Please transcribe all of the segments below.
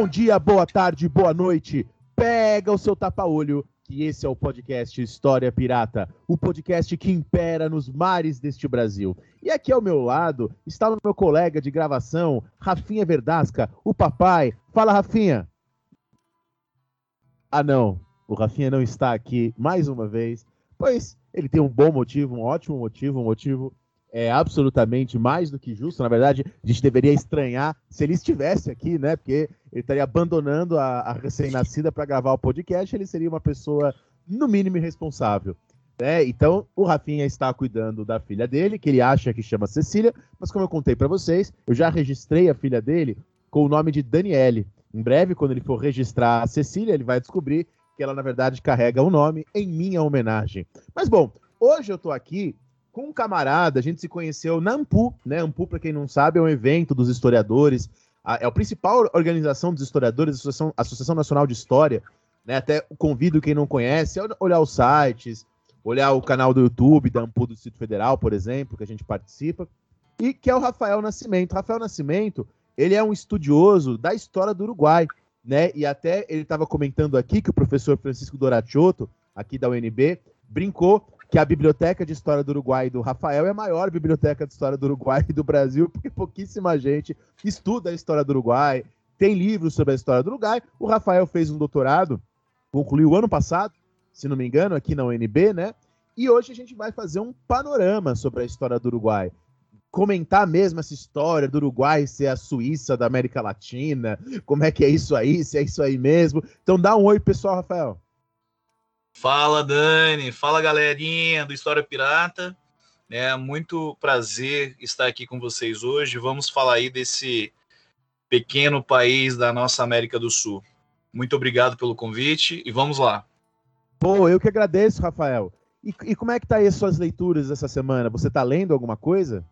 Bom dia, boa tarde, boa noite. Pega o seu tapa-olho, que esse é o podcast História Pirata, o podcast que impera nos mares deste Brasil. E aqui ao meu lado está o meu colega de gravação, Rafinha Verdasca, o papai. Fala, Rafinha. Ah, não. O Rafinha não está aqui mais uma vez, pois ele tem um bom motivo, um ótimo motivo, um motivo é absolutamente mais do que justo. Na verdade, a gente deveria estranhar se ele estivesse aqui, né? Porque ele estaria abandonando a, a recém-nascida para gravar o podcast. Ele seria uma pessoa, no mínimo, irresponsável. Né? Então, o Rafinha está cuidando da filha dele, que ele acha que chama Cecília, mas como eu contei para vocês, eu já registrei a filha dele com o nome de Daniele. Em breve, quando ele for registrar a Cecília, ele vai descobrir que ela, na verdade, carrega o nome em minha homenagem. Mas, bom, hoje eu estou aqui com um camarada, a gente se conheceu na Ampu, né? Ampu, para quem não sabe, é um evento dos historiadores, é a principal organização dos historiadores, Associação, Associação Nacional de História, né? Até convido quem não conhece a olhar os sites, olhar o canal do YouTube da Ampu do Distrito Federal, por exemplo, que a gente participa, e que é o Rafael Nascimento. Rafael Nascimento, ele é um estudioso da história do Uruguai, né? E até ele estava comentando aqui que o professor Francisco Doracciotto, aqui da UNB, brincou que a Biblioteca de História do Uruguai do Rafael é a maior biblioteca de história do Uruguai e do Brasil, porque pouquíssima gente estuda a história do Uruguai, tem livros sobre a história do Uruguai. O Rafael fez um doutorado, concluiu ano passado, se não me engano, aqui na UNB, né? E hoje a gente vai fazer um panorama sobre a história do Uruguai. Comentar mesmo essa história do Uruguai ser a Suíça da América Latina, como é que é isso aí, se é isso aí mesmo. Então dá um oi, pessoal, Rafael. Fala, Dani. Fala, galerinha do História Pirata. É muito prazer estar aqui com vocês hoje. Vamos falar aí desse pequeno país da nossa América do Sul. Muito obrigado pelo convite e vamos lá. Pô, eu que agradeço, Rafael. E, e como é que tá aí as suas leituras essa semana? Você tá lendo alguma coisa?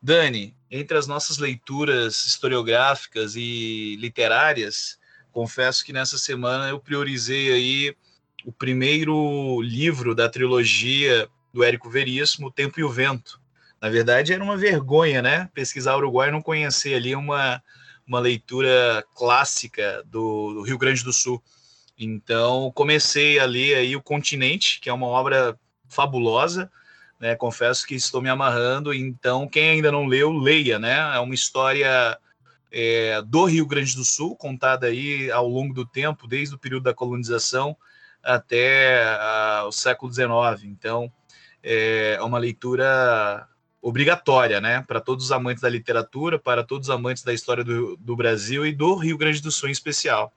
Dani, entre as nossas leituras historiográficas e literárias, confesso que nessa semana eu priorizei aí o primeiro livro da trilogia do Érico Veríssimo, O Tempo e o Vento. Na verdade, era uma vergonha, né? Pesquisar Uruguai e não conhecer ali uma, uma leitura clássica do, do Rio Grande do Sul. Então, comecei a ler aí O Continente, que é uma obra fabulosa, né? Confesso que estou me amarrando, então quem ainda não leu, leia, né? É uma história é, do Rio Grande do Sul, contada aí ao longo do tempo, desde o período da colonização até o século XIX. Então, é uma leitura obrigatória, né, para todos os amantes da literatura, para todos os amantes da história do, do Brasil e do Rio Grande do Sul em especial.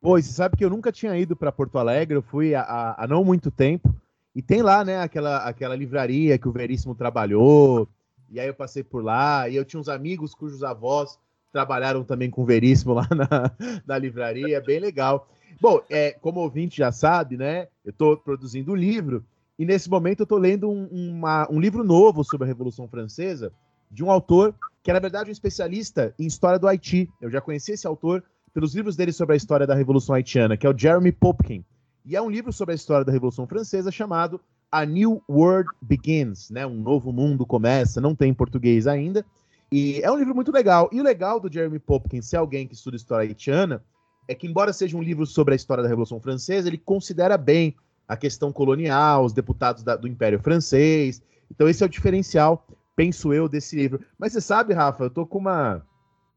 Pois, você sabe que eu nunca tinha ido para Porto Alegre, eu fui há, não muito tempo, e tem lá, né, aquela, aquela livraria que o Veríssimo trabalhou, e aí eu passei por lá, e eu tinha uns amigos cujos avós trabalharam também com o Veríssimo lá na, na livraria, bem legal. Bom, é, como ouvinte já sabe, né? Eu estou produzindo um livro e nesse momento eu estou lendo um, uma, um livro novo sobre a Revolução Francesa de um autor que é, na verdade, um especialista em história do Haiti. Eu já conheci esse autor pelos livros dele sobre a história da Revolução Haitiana, que é o Jeremy Popkin. E é um livro sobre a história da Revolução Francesa chamado A New World Begins, né? Um novo mundo começa, não tem em português ainda. E é um livro muito legal. E o legal do Jeremy Popkin, se é alguém que estuda história haitiana, é que, embora seja um livro sobre a história da Revolução Francesa, ele considera bem a questão colonial, os deputados da, do Império Francês. Então, esse é o diferencial, penso eu, desse livro. Mas você sabe, Rafa, eu tô com uma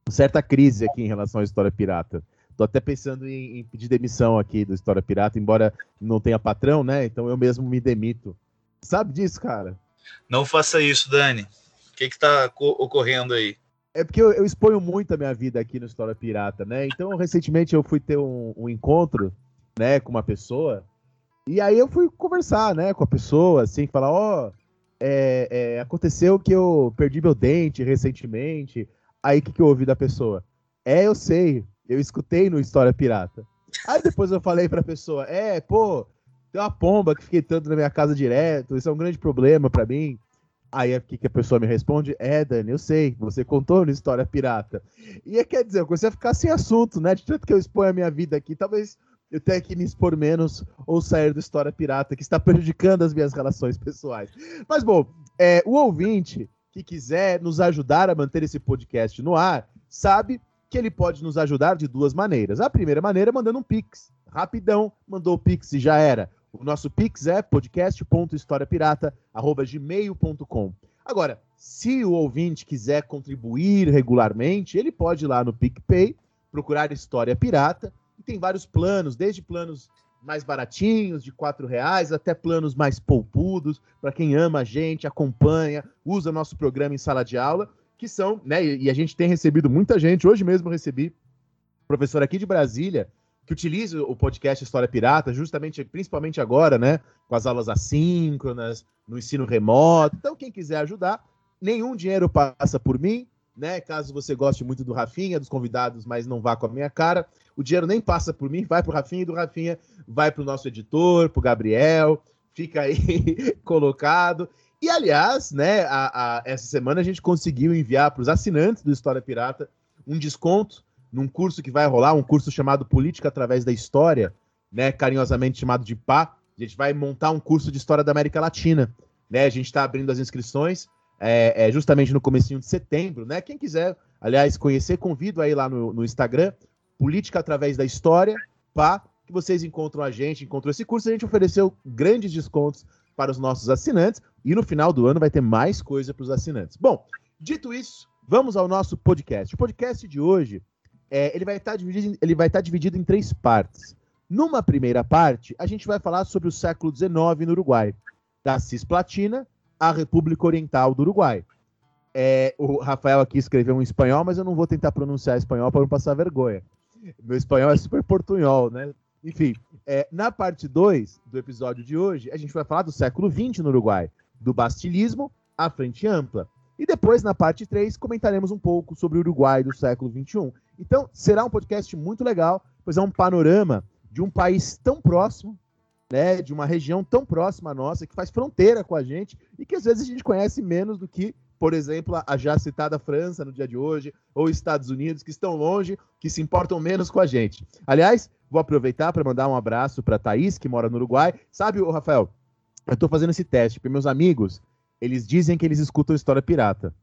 certa crise aqui em relação à história pirata. Tô até pensando em, em pedir demissão aqui do História Pirata, embora não tenha patrão, né? Então eu mesmo me demito. Sabe disso, cara? Não faça isso, Dani. O que está ocorrendo aí? É porque eu, eu, exponho muito a minha vida aqui no História Pirata, né? Então, recentemente eu fui ter um, um, encontro, né, com uma pessoa, e aí eu fui conversar, né, com a pessoa, assim, falar, ó, oh, é, é, aconteceu que eu perdi meu dente recentemente, aí o que, que eu ouvi da pessoa? É, eu sei. Eu escutei no História Pirata. Aí depois eu falei pra pessoa: É, pô, tem uma pomba que fiquei tanto na minha casa direto, isso é um grande problema para mim. Aí o que, a pessoa me responde? É, Dani, eu sei, você contou no História Pirata. E é, quer dizer, eu comecei a ficar sem assunto, né? De tanto que eu exponho a minha vida aqui, talvez eu tenha que me expor menos ou sair do História Pirata, que está prejudicando as minhas relações pessoais. Mas, bom, é, o ouvinte que quiser nos ajudar a manter esse podcast no ar, sabe que ele pode nos ajudar de duas maneiras. A primeira maneira é mandando um Pix. Rapidão, mandou o Pix e já era. O nosso Pix é podcast.historiapirata.gmail.com. Agora, se o ouvinte quiser contribuir regularmente, ele pode ir lá no PicPay, procurar História Pirata, e tem vários planos, desde planos mais baratinhos, de quatro reais, até planos mais poupudos, para quem ama a gente, acompanha, usa nosso programa em sala de aula, que são, né, e a gente tem recebido muita gente, hoje mesmo recebi professor aqui de Brasília, que utiliza o podcast História Pirata, justamente, principalmente agora, né? Com as aulas assíncronas, no ensino remoto. Então, quem quiser ajudar, nenhum dinheiro passa por mim, né? Caso você goste muito do Rafinha, dos convidados, mas não vá com a minha cara, o dinheiro nem passa por mim, vai pro Rafinha e do Rafinha vai pro nosso editor, pro Gabriel, fica aí colocado. E aliás, né, a, a, essa semana a gente conseguiu enviar para os assinantes do História Pirata um desconto num curso que vai rolar, um curso chamado Política através da História, né, carinhosamente chamado de PA. A gente vai montar um curso de História da América Latina, né? A gente está abrindo as inscrições é, é, justamente no comecinho de setembro, né? Quem quiser, aliás, conhecer, convido aí lá no, no Instagram, Política através da História, PA, que vocês encontram a gente, encontram esse curso. A gente ofereceu grandes descontos para os nossos assinantes e no final do ano vai ter mais coisa para os assinantes. Bom, dito isso, vamos ao nosso podcast. O podcast de hoje é, ele vai estar tá dividido, ele vai estar tá dividido em três partes. Numa primeira parte, a gente vai falar sobre o século XIX no Uruguai, da Cisplatina à República Oriental do Uruguai. É, o Rafael aqui escreveu um espanhol, mas eu não vou tentar pronunciar espanhol para não passar vergonha. Meu espanhol é super portunhol, né? Enfim, é, na parte 2 do episódio de hoje, a gente vai falar do século XX no Uruguai, do bastilismo à frente ampla. E depois, na parte 3, comentaremos um pouco sobre o Uruguai do século XXI. Então, será um podcast muito legal, pois é um panorama de um país tão próximo, né, de uma região tão próxima à nossa, que faz fronteira com a gente e que às vezes a gente conhece menos do que, por exemplo, a já citada França no dia de hoje, ou Estados Unidos, que estão longe, que se importam menos com a gente. Aliás, vou aproveitar para mandar um abraço para Thaís, que mora no Uruguai. Sabe, Rafael, eu estou fazendo esse teste, porque meus amigos, eles dizem que eles escutam História Pirata.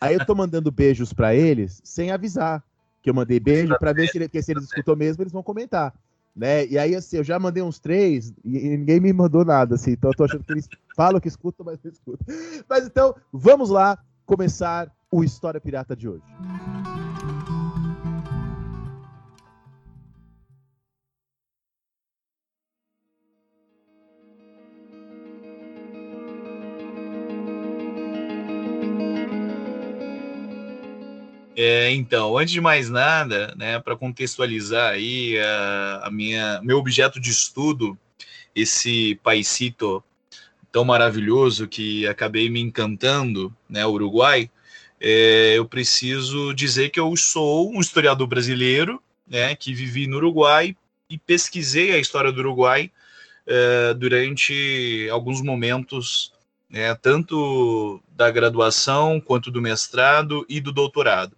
Aí eu tô mandando beijos para eles sem avisar que eu mandei beijo para ver se, ele, se eles escutou mesmo, eles vão comentar. Né? E aí, assim, eu já mandei uns três e, e ninguém me mandou nada, assim. Então eu tô achando que eles falam que escutam, mas não escutam. Mas então, vamos lá começar o História Pirata de hoje. É, então, antes de mais nada, né, para contextualizar aí a, a, minha meu objeto de estudo, esse paisito tão maravilhoso que acabei me encantando, né, Uruguai, é, eu preciso dizer que eu sou um historiador brasileiro, né, que vivi no Uruguai e pesquisei a história do Uruguai é, durante alguns momentos, né, tanto da graduação quanto do mestrado e do doutorado.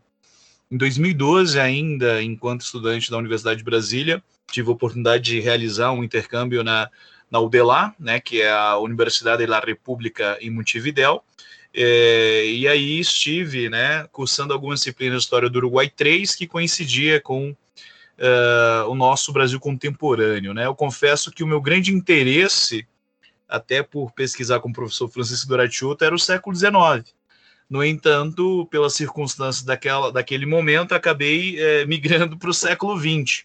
Em 2012, ainda enquanto estudante da Universidade de Brasília, tive a oportunidade de realizar um intercâmbio na, na UDELA, né, que é a Universidade da República em Montevideo, é, e aí estive né, cursando algumas disciplinas de História do Uruguai 3, que coincidia com uh, o nosso Brasil contemporâneo. Né? Eu confesso que o meu grande interesse, até por pesquisar com o professor Francisco Doratiuta, era o século XIX. No entanto, pelas circunstâncias daquela, daquele momento, acabei é, migrando para o século XX.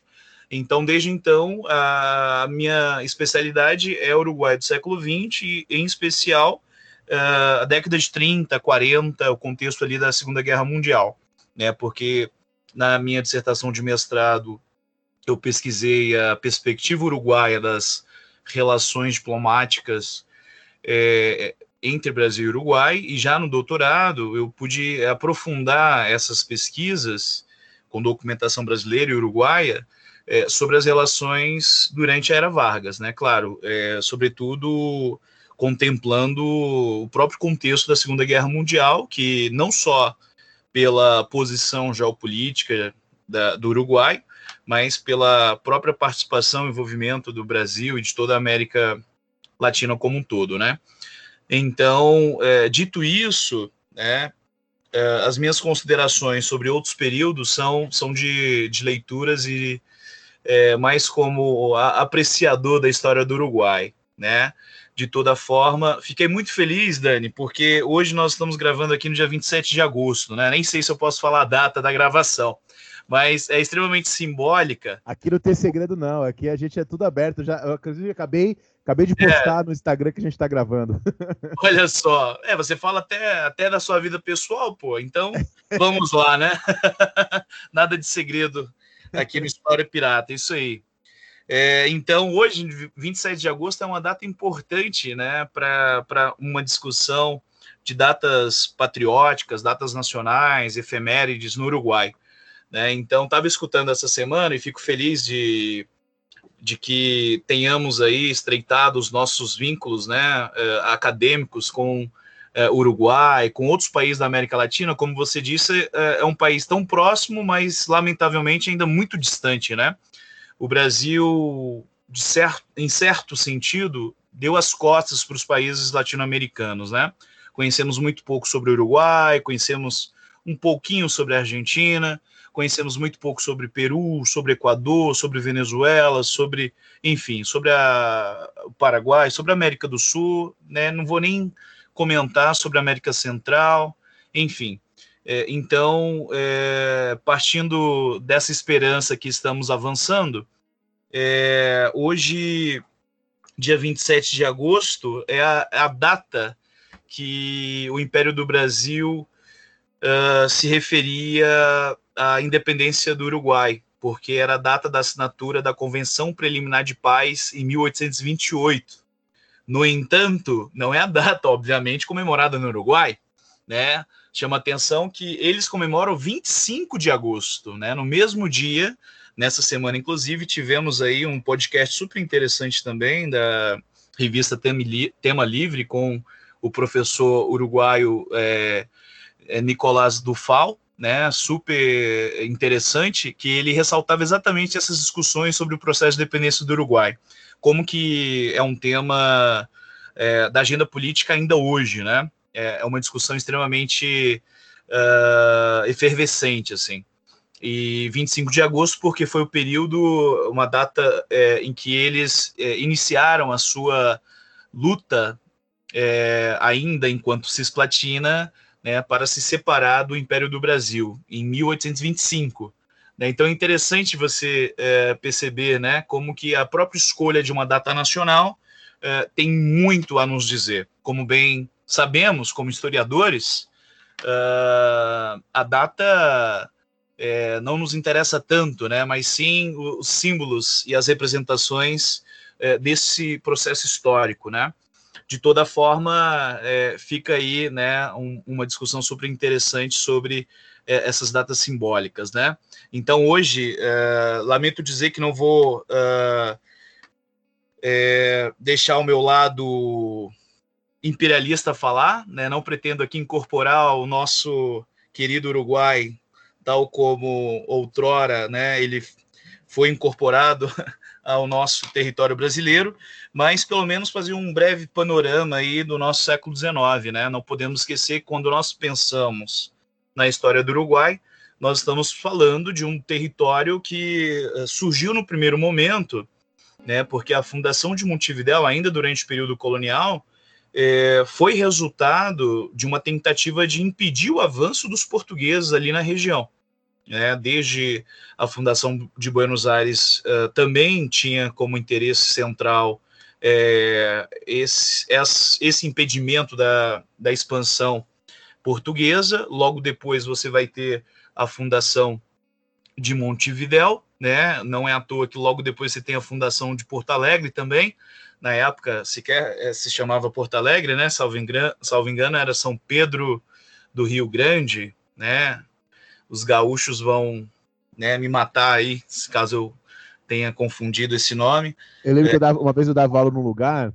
Então, desde então, a minha especialidade é Uruguai do século XX, e, em especial é, a década de 30, 40, o contexto ali da Segunda Guerra Mundial, né? Porque na minha dissertação de mestrado eu pesquisei a perspectiva uruguaia das relações diplomáticas é, entre Brasil e Uruguai, e já no doutorado eu pude aprofundar essas pesquisas com documentação brasileira e uruguaia é, sobre as relações durante a era Vargas, né? Claro, é, sobretudo contemplando o próprio contexto da Segunda Guerra Mundial, que não só pela posição geopolítica da, do Uruguai, mas pela própria participação e envolvimento do Brasil e de toda a América Latina como um todo, né? Então, é, dito isso, né, é, as minhas considerações sobre outros períodos são, são de, de leituras e é, mais como a, apreciador da história do Uruguai, né? De toda forma, fiquei muito feliz, Dani, porque hoje nós estamos gravando aqui no dia 27 de agosto, né? Nem sei se eu posso falar a data da gravação, mas é extremamente simbólica. Aqui não tem segredo, não. Aqui a gente é tudo aberto. Já, eu, inclusive, acabei, acabei de postar é. no Instagram que a gente está gravando. Olha só. É, você fala até, até da sua vida pessoal, pô. Então, vamos lá, né? Nada de segredo aqui no História Pirata. Isso aí. É, então, hoje, 27 de agosto, é uma data importante né, para uma discussão de datas patrióticas, datas nacionais, efemérides no Uruguai. Né? Então, estava escutando essa semana e fico feliz de, de que tenhamos aí estreitado os nossos vínculos né, eh, acadêmicos com eh, Uruguai, com outros países da América Latina. Como você disse, eh, é um país tão próximo, mas lamentavelmente ainda muito distante. Né? O Brasil, certo, em certo sentido, deu as costas para os países latino-americanos. Né? Conhecemos muito pouco sobre o Uruguai, conhecemos um pouquinho sobre a Argentina, conhecemos muito pouco sobre Peru, sobre Equador, sobre Venezuela, sobre, enfim, sobre a, o Paraguai, sobre a América do Sul, né? Não vou nem comentar sobre a América Central, enfim. É, então, é, partindo dessa esperança que estamos avançando, é, hoje, dia 27 de agosto, é a, a data que o Império do Brasil uh, se referia à independência do Uruguai, porque era a data da assinatura da Convenção Preliminar de Paz em 1828. No entanto, não é a data, obviamente, comemorada no Uruguai, né? Chama atenção que eles comemoram 25 de agosto, né? No mesmo dia, nessa semana, inclusive, tivemos aí um podcast super interessante também da revista Tema Livre com o professor uruguaio é, Nicolás Dufal, né, super interessante, que ele ressaltava exatamente essas discussões sobre o processo de dependência do Uruguai, como que é um tema é, da agenda política ainda hoje, né? É, é uma discussão extremamente uh, efervescente, assim. E 25 de agosto, porque foi o período, uma data é, em que eles é, iniciaram a sua luta, é, ainda enquanto cisplatina, né, para se separar do Império do Brasil, em 1825. Né? Então é interessante você é, perceber né, como que a própria escolha de uma data nacional é, tem muito a nos dizer. Como bem sabemos, como historiadores, uh, a data é, não nos interessa tanto, né, mas sim os símbolos e as representações é, desse processo histórico, né? De toda forma, é, fica aí né, um, uma discussão super interessante sobre é, essas datas simbólicas. Né? Então, hoje, é, lamento dizer que não vou é, é, deixar o meu lado imperialista falar, né? não pretendo aqui incorporar o nosso querido Uruguai, tal como outrora né, ele foi incorporado ao nosso território brasileiro, mas pelo menos fazer um breve panorama aí do nosso século XIX, né? Não podemos esquecer que quando nós pensamos na história do Uruguai, nós estamos falando de um território que eh, surgiu no primeiro momento, né? Porque a fundação de Montevidéu, ainda durante o período colonial, é, foi resultado de uma tentativa de impedir o avanço dos portugueses ali na região né, desde a fundação de Buenos Aires, uh, também tinha como interesse central é, esse, esse impedimento da, da expansão portuguesa. Logo depois você vai ter a fundação de Montevidéu, né? Não é à toa que logo depois você tem a fundação de Porto Alegre também. Na época sequer é, se chamava Porto Alegre, né? Salvo engano, salvo engano era São Pedro do Rio Grande, né? Os gaúchos vão né, me matar aí, caso eu tenha confundido esse nome. Eu lembro É. que eu dava, uma vez eu dava aula num lugar,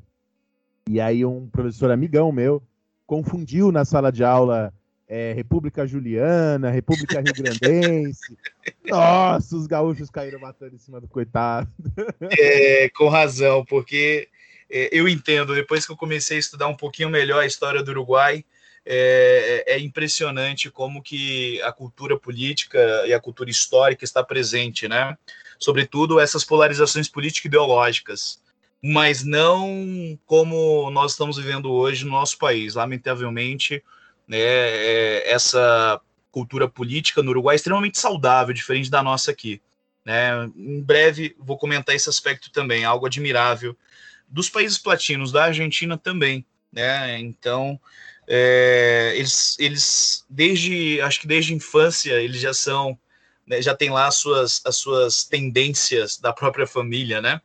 e aí um professor amigão meu confundiu na sala de aula é, República Juliana, República Rio Grandense. Nossa, os gaúchos caíram matando em cima do coitado. É, com razão, porque é, eu entendo, depois que eu comecei a estudar um pouquinho melhor a história do Uruguai, é, é impressionante como que a cultura política e a cultura histórica está presente, né? Sobretudo essas polarizações político-ideológicas, mas não como nós estamos vivendo hoje no nosso país. Lamentavelmente, né, é, essa cultura política no Uruguai é extremamente saudável, diferente da nossa aqui. Né? Em breve vou comentar esse aspecto também, algo admirável dos países platinos, da Argentina também, né? Então é, eles, eles desde acho que desde a infância eles já são né, já tem lá as suas, as suas tendências da própria família, né?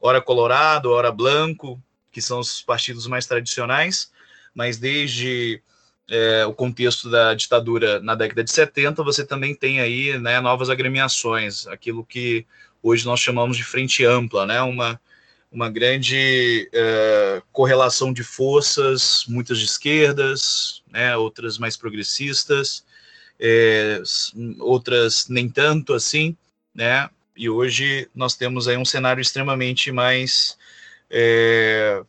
Ora Colorado, ora Blanco, que são os partidos mais tradicionais, mas desde é, o contexto da ditadura na década de 70, você também tem aí né, novas agremiações, aquilo que hoje nós chamamos de frente ampla, né, uma, uma grande é, correlação de forças, muitas de esquerdas, né, outras mais progressistas, é, outras nem tanto assim, né, e hoje nós temos aí um cenário extremamente mais é,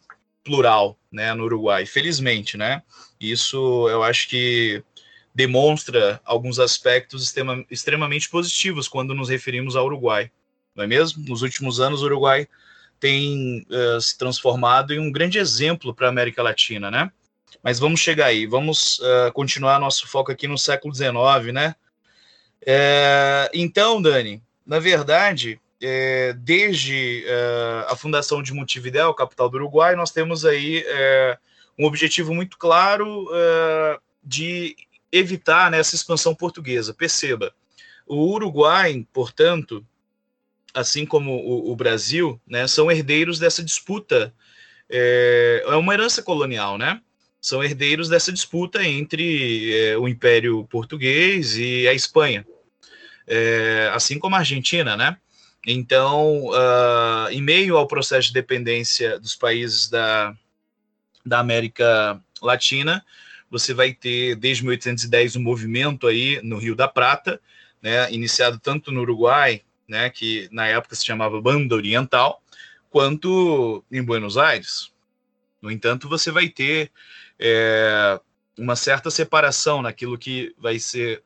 plural, né, no Uruguai, felizmente, né, isso eu acho que demonstra alguns aspectos extrema, extremamente positivos quando nos referimos ao Uruguai, não é mesmo? Nos últimos anos, o Uruguai tem uh, se transformado em um grande exemplo para a América Latina, né? Mas vamos chegar aí, vamos uh, continuar nosso foco aqui no século XIX, né? É, então, Dani, na verdade, é, desde uh, a fundação de Montevideo, capital do Uruguai, nós temos aí é, um objetivo muito claro uh, de evitar né, essa expansão portuguesa. Perceba, o Uruguai, portanto, assim como o, o Brasil, né, são herdeiros dessa disputa. É, é, uma herança colonial, né? São herdeiros dessa disputa entre é, o Império Português e a Espanha, é, assim como a Argentina, né? Então, uh, em meio ao processo de dependência dos países da, da América Latina, você vai ter desde 1810 um movimento aí no Rio da Prata, né, iniciado tanto no Uruguai, né, que na época se chamava Banda Oriental, quanto em Buenos Aires. No entanto, você vai ter é, uma certa separação naquilo que vai ser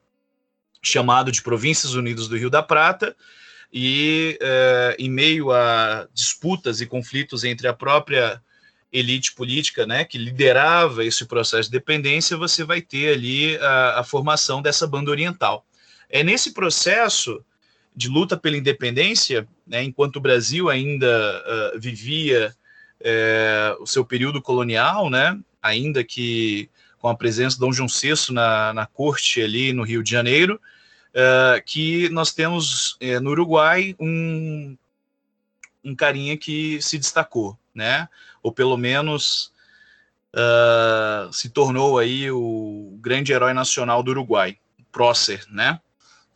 chamado de Províncias Unidas do Rio da Prata, e é, em meio a disputas e conflitos entre a própria elite política, né, que liderava esse processo de dependência, você vai ter ali a, a formação dessa banda oriental. É nesse processo de luta pela independência, né, enquanto o Brasil ainda uh, vivia uh, o seu período colonial, né, ainda que com a presença de Dom João VI na, na corte ali no Rio de Janeiro, uh, que nós temos no Uruguai um, um carinha que se destacou, né, ou pelo menos uh, se tornou aí o grande herói nacional do Uruguai, Prócer, né?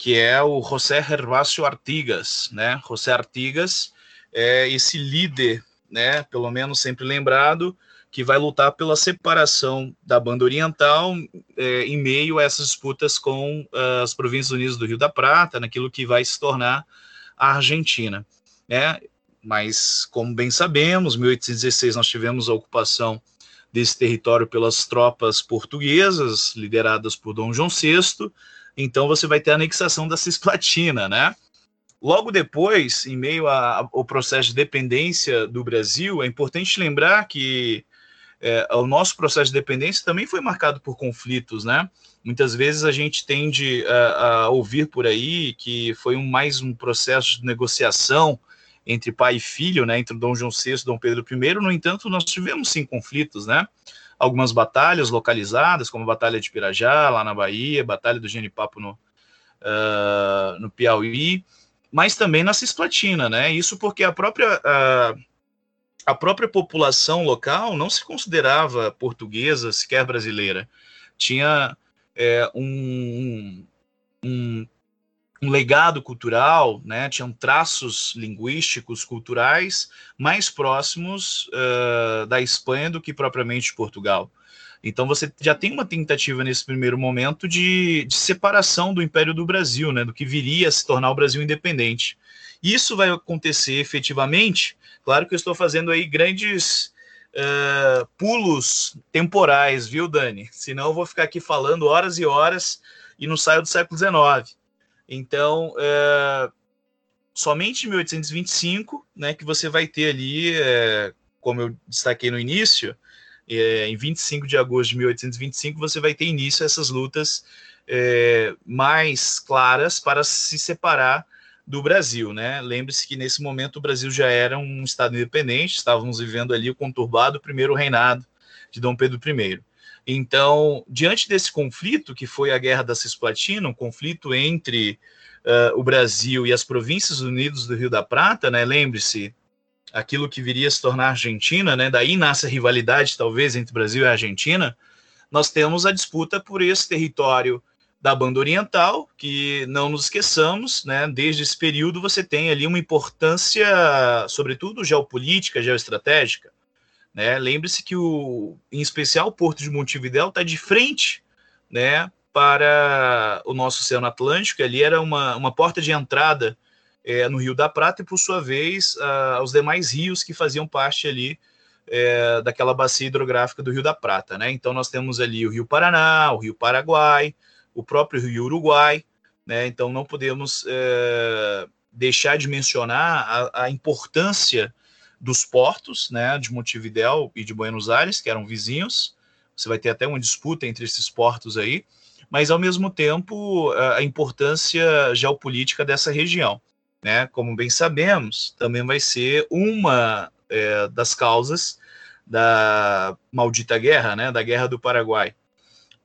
Que é o José Hervácio Artigas, né? José Artigas é esse líder, né? Pelo menos sempre lembrado, que vai lutar pela separação da banda oriental é, em meio a essas disputas com uh, as Províncias Unidas do Rio da Prata, naquilo que vai se tornar a Argentina, né? mas como bem sabemos, 1816 nós tivemos a ocupação desse território pelas tropas portuguesas, lideradas por Dom João VI, então você vai ter a anexação da Cisplatina, né? Logo depois, em meio ao processo de dependência do Brasil, é importante lembrar que é, o nosso processo de dependência também foi marcado por conflitos, né? Muitas vezes a gente tende a, a ouvir por aí que foi um, mais um processo de negociação entre pai e filho, né, entre Dom João VI e Dom Pedro I. No entanto, nós tivemos sim conflitos, né? Algumas batalhas localizadas, como a Batalha de Pirajá, lá na Bahia, Batalha do Genipapo no, uh, no Piauí, mas também na Cisplatina, né? Isso porque a própria, uh, a própria população local não se considerava portuguesa, sequer brasileira. Tinha é, um, um um legado cultural, né, tinham traços linguísticos, culturais mais próximos uh, da Espanha do que propriamente de Portugal. Então você já tem uma tentativa nesse primeiro momento de, de, separação do Império do Brasil, né, do que viria a se tornar o Brasil independente. Isso vai acontecer efetivamente. Claro que eu estou fazendo aí grandes uh, pulos temporais, viu, Dani? Senão eu vou ficar aqui falando horas e horas e não saio do século XIX. Então, é, somente em 1825, né, que você vai ter ali, é, como eu destaquei no início, é, em 25 de agosto de 1825, você vai ter início a essas lutas é, mais claras para se separar do Brasil, né? Lembre-se que nesse momento o Brasil já era um estado independente, estávamos vivendo ali o conturbado primeiro reinado de Dom Pedro I. Então, diante desse conflito, que foi a Guerra da Cisplatina, um conflito entre uh, o Brasil e as Províncias Unidas do Rio da Prata, né? Lembre-se, aquilo que viria a se tornar Argentina, né? Daí nasce a rivalidade, talvez, entre Brasil e Argentina. Nós temos a disputa por esse território da banda oriental, que não nos esqueçamos, né? Desde esse período você tem ali uma importância, sobretudo geopolítica, geoestratégica. Né? Lembre-se que o, em especial, o Porto de Montevidéu está de frente, né, para o nosso Oceano Atlântico. Ali era uma, uma porta de entrada é, no Rio da Prata e, por sua vez, a, os demais rios que faziam parte ali é, daquela bacia hidrográfica do Rio da Prata, né? Então nós temos ali o Rio Paraná, o Rio Paraguai, o próprio Rio Uruguai, né? Então não podemos é, deixar de mencionar a, a importância dos portos, né, de Montevidéu e de Buenos Aires, que eram vizinhos. Você vai ter até uma disputa entre esses portos aí, mas ao mesmo tempo a importância geopolítica dessa região, né? Como bem sabemos, também vai ser uma é, das causas da maldita guerra, né, da Guerra do Paraguai.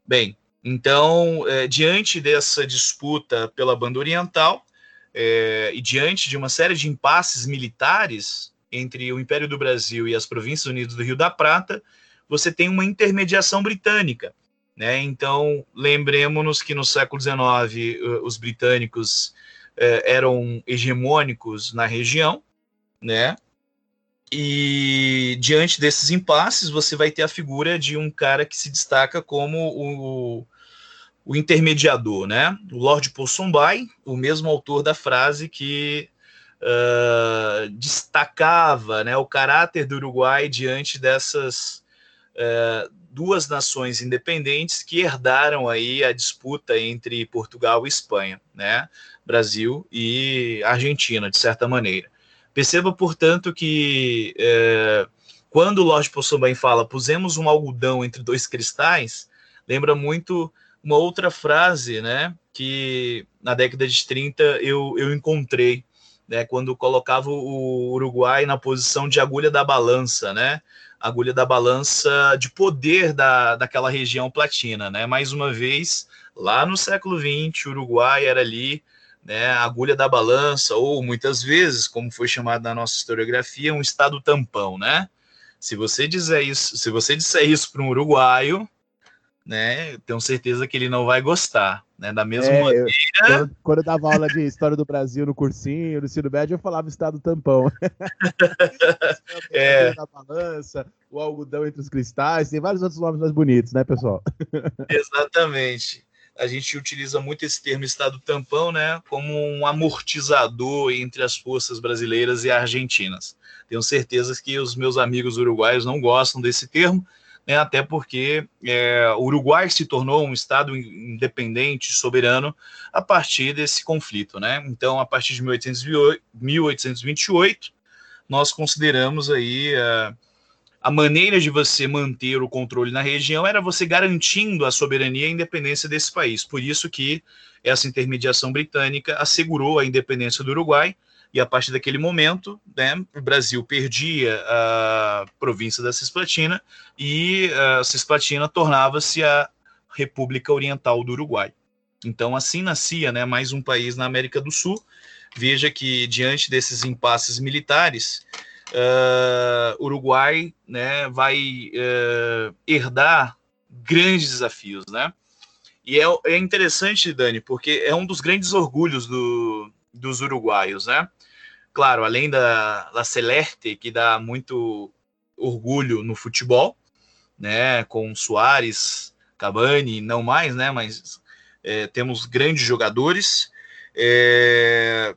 Bem, então, é, diante dessa disputa pela banda oriental é, e diante de uma série de impasses militares entre o Império do Brasil e as Províncias Unidas do Rio da Prata, você tem uma intermediação britânica. Né? Então, lembremos-nos que no século XIX eh, os britânicos eh, eram hegemônicos na região, né? E diante desses impasses, você vai ter a figura de um cara que se destaca como o, o intermediador, né? O Lord Ponsonby, o mesmo autor da frase que uh, destacava né, o caráter do Uruguai diante dessas uh, duas nações independentes que herdaram aí a disputa entre Portugal e Espanha, né, Brasil e Argentina, de certa maneira. Perceba, portanto, que uh, quando o Lord Ponsonby fala pusemos um algodão entre dois cristais, lembra muito uma outra frase, né, que na década de 30 eu, eu encontrei né, quando colocava o Uruguai na posição de agulha da balança, né? Agulha da balança de poder da, daquela região platina, né? Mais uma vez, lá no século XX, o Uruguai era ali, né, a agulha da balança, ou muitas vezes, como foi chamado na nossa historiografia, um estado tampão, né? Se você dizer isso, se você disser isso para um uruguaio, né? Tenho certeza que ele não vai gostar, né? Da mesma é, maneira. Eu, quando, quando, eu dava aula de história do Brasil no cursinho, no ensino médio, eu falava estado tampão. é. Da balança, o algodão entre os cristais, tem vários outros nomes mais bonitos, né, pessoal? Exatamente. A gente utiliza muito esse termo estado tampão, né, como um amortizador entre as forças brasileiras e argentinas. Tenho certeza que os meus amigos uruguaios não gostam desse termo, né, até porque é, o Uruguai se tornou um Estado independente, soberano, a partir desse conflito. Né? Então, a partir de 1828, nós consideramos aí a, a maneira de você manter o controle na região era você garantindo a soberania e a independência desse país. Por isso que essa intermediação britânica assegurou a independência do Uruguai e a partir daquele momento, né, o Brasil perdia a província da Cisplatina e a Cisplatina tornava-se a República Oriental do Uruguai. Então, assim nascia né, mais um país na América do Sul. Veja que, diante desses impasses militares, uh, Uruguai né, vai uh, herdar grandes desafios. Né? E é, é interessante, Dani, porque é um dos grandes orgulhos do, dos uruguaios, né? Claro, além da, da Celeste, que dá muito orgulho no futebol, né? Com Soares, Cavani, não mais, né? Mas é, temos grandes jogadores. É,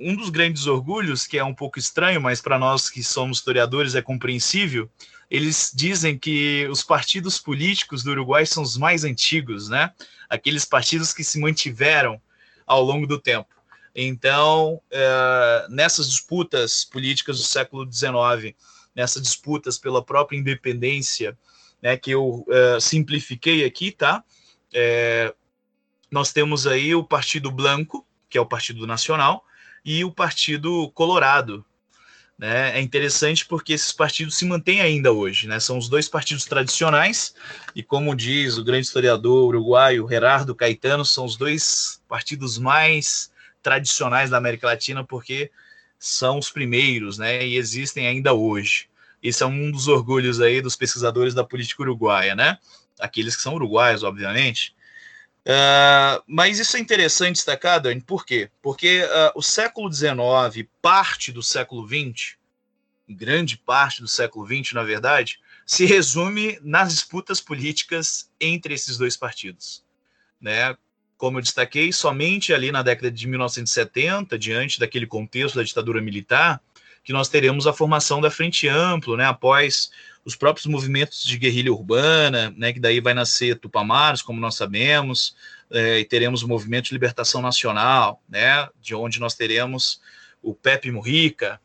um dos grandes orgulhos, que é um pouco estranho, mas para nós que somos historiadores é compreensível, eles dizem que os partidos políticos do Uruguai são os mais antigos, né? Aqueles partidos que se mantiveram ao longo do tempo. Então, é, nessas disputas políticas do século XIX, nessas disputas pela própria independência, né, que eu é, simplifiquei aqui, tá? É, nós temos aí o Partido Blanco, que é o Partido Nacional, e o Partido Colorado, né? É interessante porque esses partidos se mantêm ainda hoje, né? São os dois partidos tradicionais e, como diz o grande historiador uruguaio Gerardo Caetano, são os dois partidos mais tradicionais da América Latina porque são os primeiros, né? E existem ainda hoje. Esse é um dos orgulhos aí dos pesquisadores da política uruguaia, né? Aqueles que são uruguaios, obviamente. Uh, mas isso é interessante destacar, Dani, por quê? Porque uh, o século XIX, parte do século XX, grande parte do século XX, na verdade, se resume nas disputas políticas entre esses dois partidos. Né? Como eu destaquei, somente ali na década de 1970, diante daquele contexto da ditadura militar, que nós teremos a formação da Frente Ampla, né, após os próprios movimentos de guerrilha urbana, né, que daí vai nascer Tupamaros, como nós sabemos, é, e teremos o movimento de libertação nacional, né, de onde nós teremos o Pepe Mujica,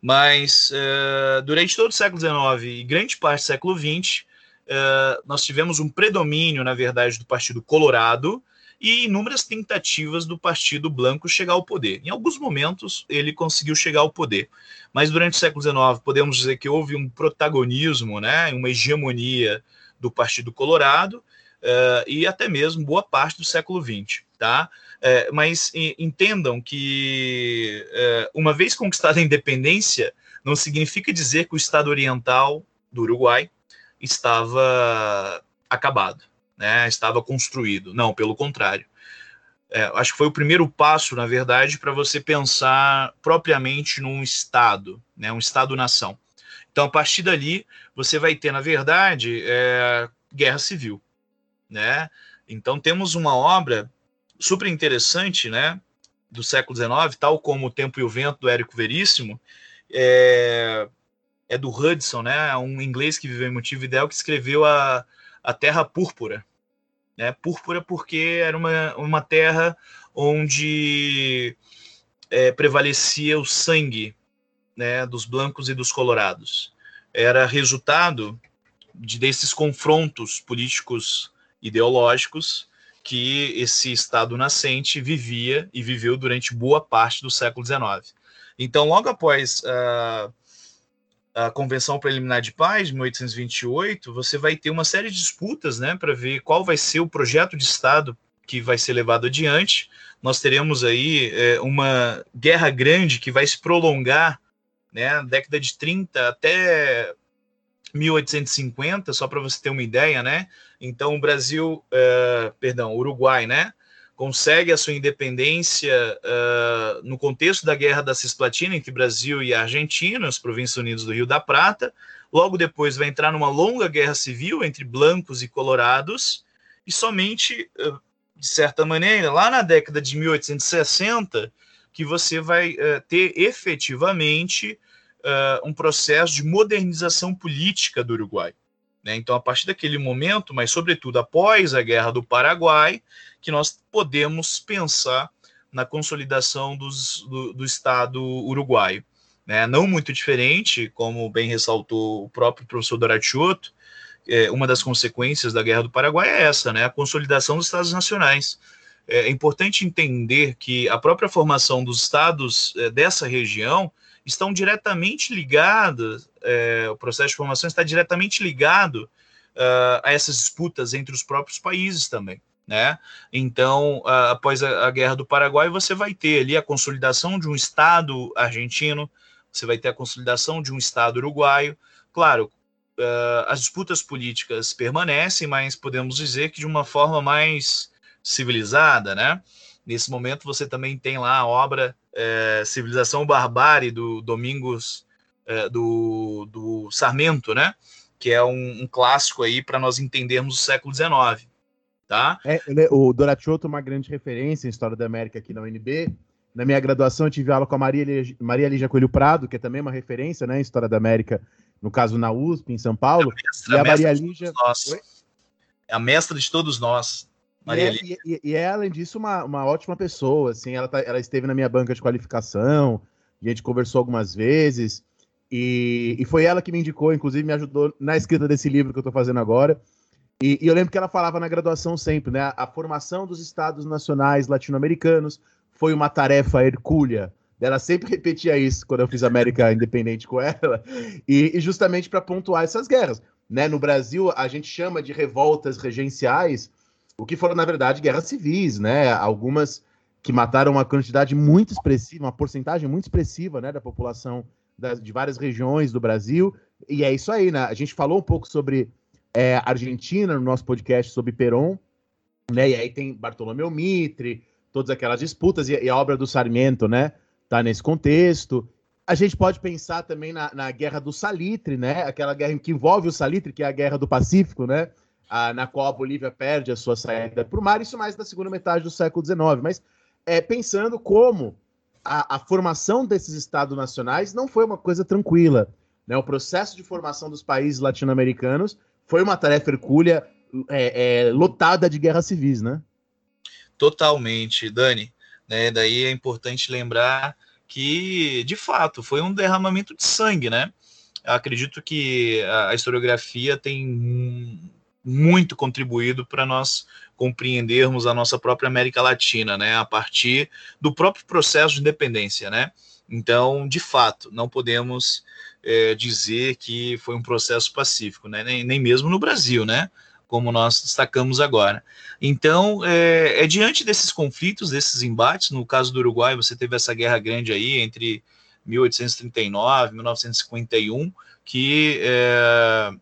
mas é, durante todo o século XIX e grande parte do século XX, é, nós tivemos um predomínio, na verdade, do Partido Colorado, e inúmeras tentativas do Partido Blanco chegar ao poder. Em alguns momentos ele conseguiu chegar ao poder, mas durante o século XIX podemos dizer que houve um protagonismo, né, uma hegemonia do Partido Colorado uh, e até mesmo boa parte do século XX, tá? Uh, mas entendam que uh, uma vez conquistada a independência, não significa dizer que o Estado Oriental do Uruguai estava acabado né, estava construído. Não, pelo contrário. É, acho que foi o primeiro passo, na verdade, para você pensar propriamente num Estado, né, um Estado-nação. Então, a partir dali, você vai ter, na verdade, é, guerra civil. Né? Então, temos uma obra super interessante né, do século XIX, tal como O Tempo e o Vento, do Érico Veríssimo, é, é do Hudson, né, um inglês que viveu em Montevideo, que escreveu a, a Terra Púrpura, né? Púrpura porque era uma, uma terra onde é, prevalecia o sangue né, dos blancos e dos colorados. Era resultado de, desses confrontos políticos ideológicos que esse Estado nascente vivia e viveu durante boa parte do século XIX. Então, logo após uh, a Convenção Preliminar de Paz, de 1828, você vai ter uma série de disputas né, para ver qual vai ser o projeto de Estado que vai ser levado adiante. Nós teremos aí é, uma guerra grande que vai se prolongar, né, década de 30 até 1850, só para você ter uma ideia, né? Então, o Brasil, é, perdão, Uruguai, né? Consegue a sua independência uh, no contexto da Guerra da Cisplatina entre Brasil e Argentina, as Províncias Unidas do Rio da Prata. Logo depois vai entrar numa longa guerra civil entre blancos e colorados, e somente, uh, de certa maneira, lá na década de 1860, que você vai uh, ter efetivamente um processo de modernização política do Uruguai. Né? Então, a partir daquele momento, mas sobretudo após a Guerra do Paraguai, que nós podemos pensar na consolidação dos, do, do Estado uruguaio. Né? Não muito diferente, como bem ressaltou o próprio professor Doratiotto, é, uma das consequências da Guerra do Paraguai é essa, né? a consolidação dos Estados nacionais. É, é importante entender que a própria formação dos estados é, dessa região estão diretamente ligadas, é, o processo de formação está diretamente ligado uh, a essas disputas entre os próprios países também. Né? Então, uh, após a, a, Guerra do Paraguai, você vai ter ali a consolidação de um Estado argentino, você vai ter a consolidação de um Estado uruguaio. Claro, uh, as disputas políticas permanecem, mas podemos dizer que de uma forma mais civilizada, né? Nesse momento você também tem lá a obra é, Civilização Barbárie do Domingos é, do, do Sarmento, né? Que é um, um clássico aí para nós entendermos o século XIX. Tá? É, é, o Doratiotto é uma grande referência em História da América aqui na UNB. Na minha graduação, eu tive aula com a Maria, Maria Lígia Coelho Prado, que é também uma referência né, em História da América, no caso na USP, em São Paulo. É a mestra, e a, a Maria Lígia. É a mestra de todos nós. Maria e, é, e, e, é, além disso, uma, uma ótima pessoa. Assim, ela, tá, ela esteve na minha banca de qualificação, a gente conversou algumas vezes. E, e foi ela que me indicou, inclusive me ajudou na escrita desse livro que eu estou fazendo agora. E, e, eu lembro que ela falava na graduação sempre, né? A, formação dos estados nacionais latino-americanos foi uma tarefa hercúlea. Ela sempre repetia isso quando eu fiz América Independente com ela, e, e justamente para pontuar essas guerras. Né? No Brasil, a gente chama de revoltas regenciais, o que foram, na verdade, guerras civis, né? Algumas que mataram uma quantidade muito expressiva, uma porcentagem muito expressiva né, da população das, de várias regiões do Brasil. E é isso aí, né? A gente falou um pouco sobre é, Argentina no nosso podcast sobre Perón, né? E aí tem Bartolomeu Mitre, todas aquelas disputas, e, e a obra do Sarmiento, né? Tá nesse contexto. A gente pode pensar também na, na Guerra do Salitre, né? Aquela guerra que envolve o Salitre, que é a Guerra do Pacífico, né? Ah, na qual a Bolívia perde a sua saída para o mar, isso mais da segunda metade do século XIX. Mas é, pensando como a, a, formação desses estados nacionais não foi uma coisa tranquila. Né? O processo de formação dos países latino-americanos foi uma tarefa hercúlea é, é, lotada de guerras civis, né? Totalmente, Dani. Né? Daí é importante lembrar que, de fato, foi um derramamento de sangue, né? acredito que a historiografia tem muito contribuído para nós compreendermos a nossa própria América Latina, né, a partir do próprio processo de independência, né? Então, de fato, não podemos é, dizer que foi um processo pacífico, né? nem, nem mesmo no Brasil, né? como nós destacamos agora. Então, é, é, diante desses conflitos, desses embates, no caso do Uruguai, você teve essa guerra grande aí entre 1839 e 1951, que é,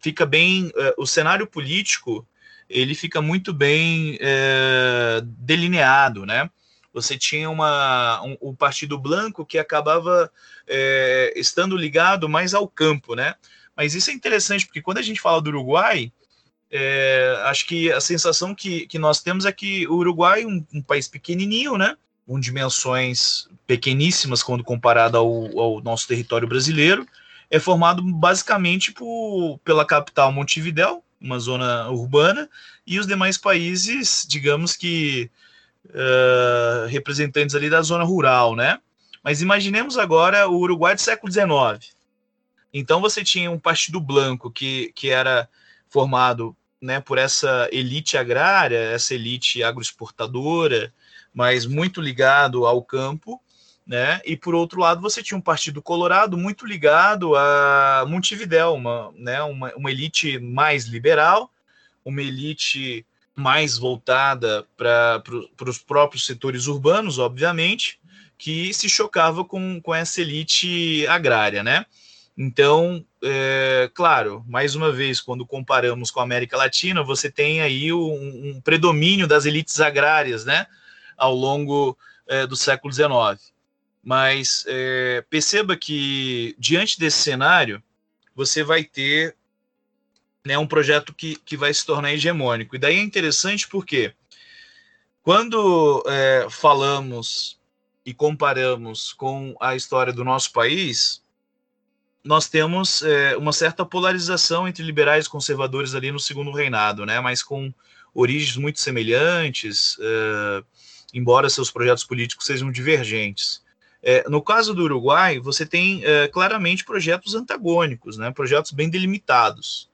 fica bem, é, o cenário político, ele fica muito bem é, delineado, né? Você tinha uma, um, o Partido Blanco que acabava é, estando ligado mais ao campo, né? Mas isso é interessante, porque quando a gente fala do Uruguai, é, acho que a sensação que, que nós temos é que o Uruguai, um, um país pequenininho, né? Com dimensões pequeníssimas quando comparado ao, ao nosso território brasileiro, é formado basicamente por, pela capital Montevidéu, uma zona urbana, e os demais países, digamos que uh, representantes ali da zona rural, né? Mas imaginemos agora o Uruguai do século XIX. Então você tinha um partido branco que, que era formado né, por essa elite agrária, essa elite agroexportadora, mas muito ligado ao campo, né? E por outro lado, você tinha um partido colorado muito ligado a Montevidéu, uma, né, uma, uma elite mais liberal, uma elite mais voltada para os próprios setores urbanos, obviamente, que se chocava com, com essa elite agrária, né? Então, é, claro, mais uma vez, quando comparamos com a América Latina, você tem aí um, um predomínio das elites agrárias, né, ao longo é, do século XIX. Mas é, perceba que, diante desse cenário, você vai ter né, um projeto que, que vai se tornar hegemônico. E daí é interessante porque, quando é, falamos e comparamos com a história do nosso país, nós temos é, uma certa polarização entre liberais e conservadores ali no segundo reinado, né? Mas com origens muito semelhantes, é, embora seus projetos políticos sejam divergentes. É, no caso do Uruguai, você tem é, claramente projetos antagônicos, né? Projetos bem delimitados.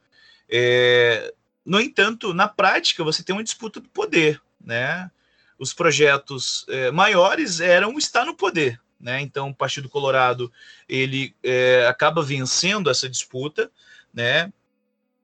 É, no entanto, na prática, você tem uma disputa do poder, né? Os projetos é, maiores eram estar no poder, né? Então, o Partido Colorado ele é, acaba vencendo essa disputa, né?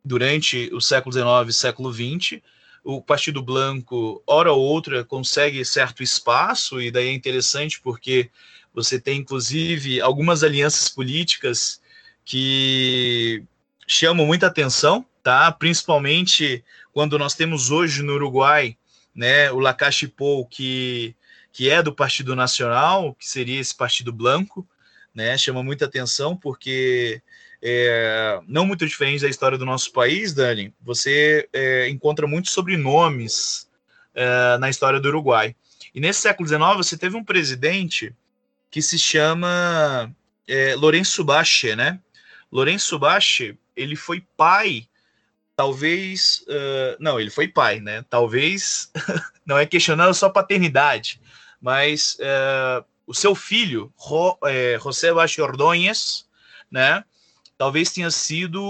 Durante o século XIX e século XX, o Partido Branco, hora ou outra, consegue certo espaço, e daí é interessante porque você tem, inclusive, algumas alianças políticas que chamam muita atenção, tá? Principalmente quando nós temos hoje no Uruguai, né, o Lacache Pou, que, que é do Partido Nacional, que seria esse Partido Branco, né? Chama muita atenção porque é, não muito diferente da história do nosso país, Dani, você é, encontra muitos sobrenomes é, na história do Uruguai. E nesse século XIX você teve um presidente que se chama é, Lourenço Bache, né? Lourenço Bache, ele foi pai, talvez, uh, não, ele foi pai, né? Talvez, não é questionando só paternidade, mas uh, o seu filho, Ro, é, José Bache Ordóñez, né? Talvez tenha sido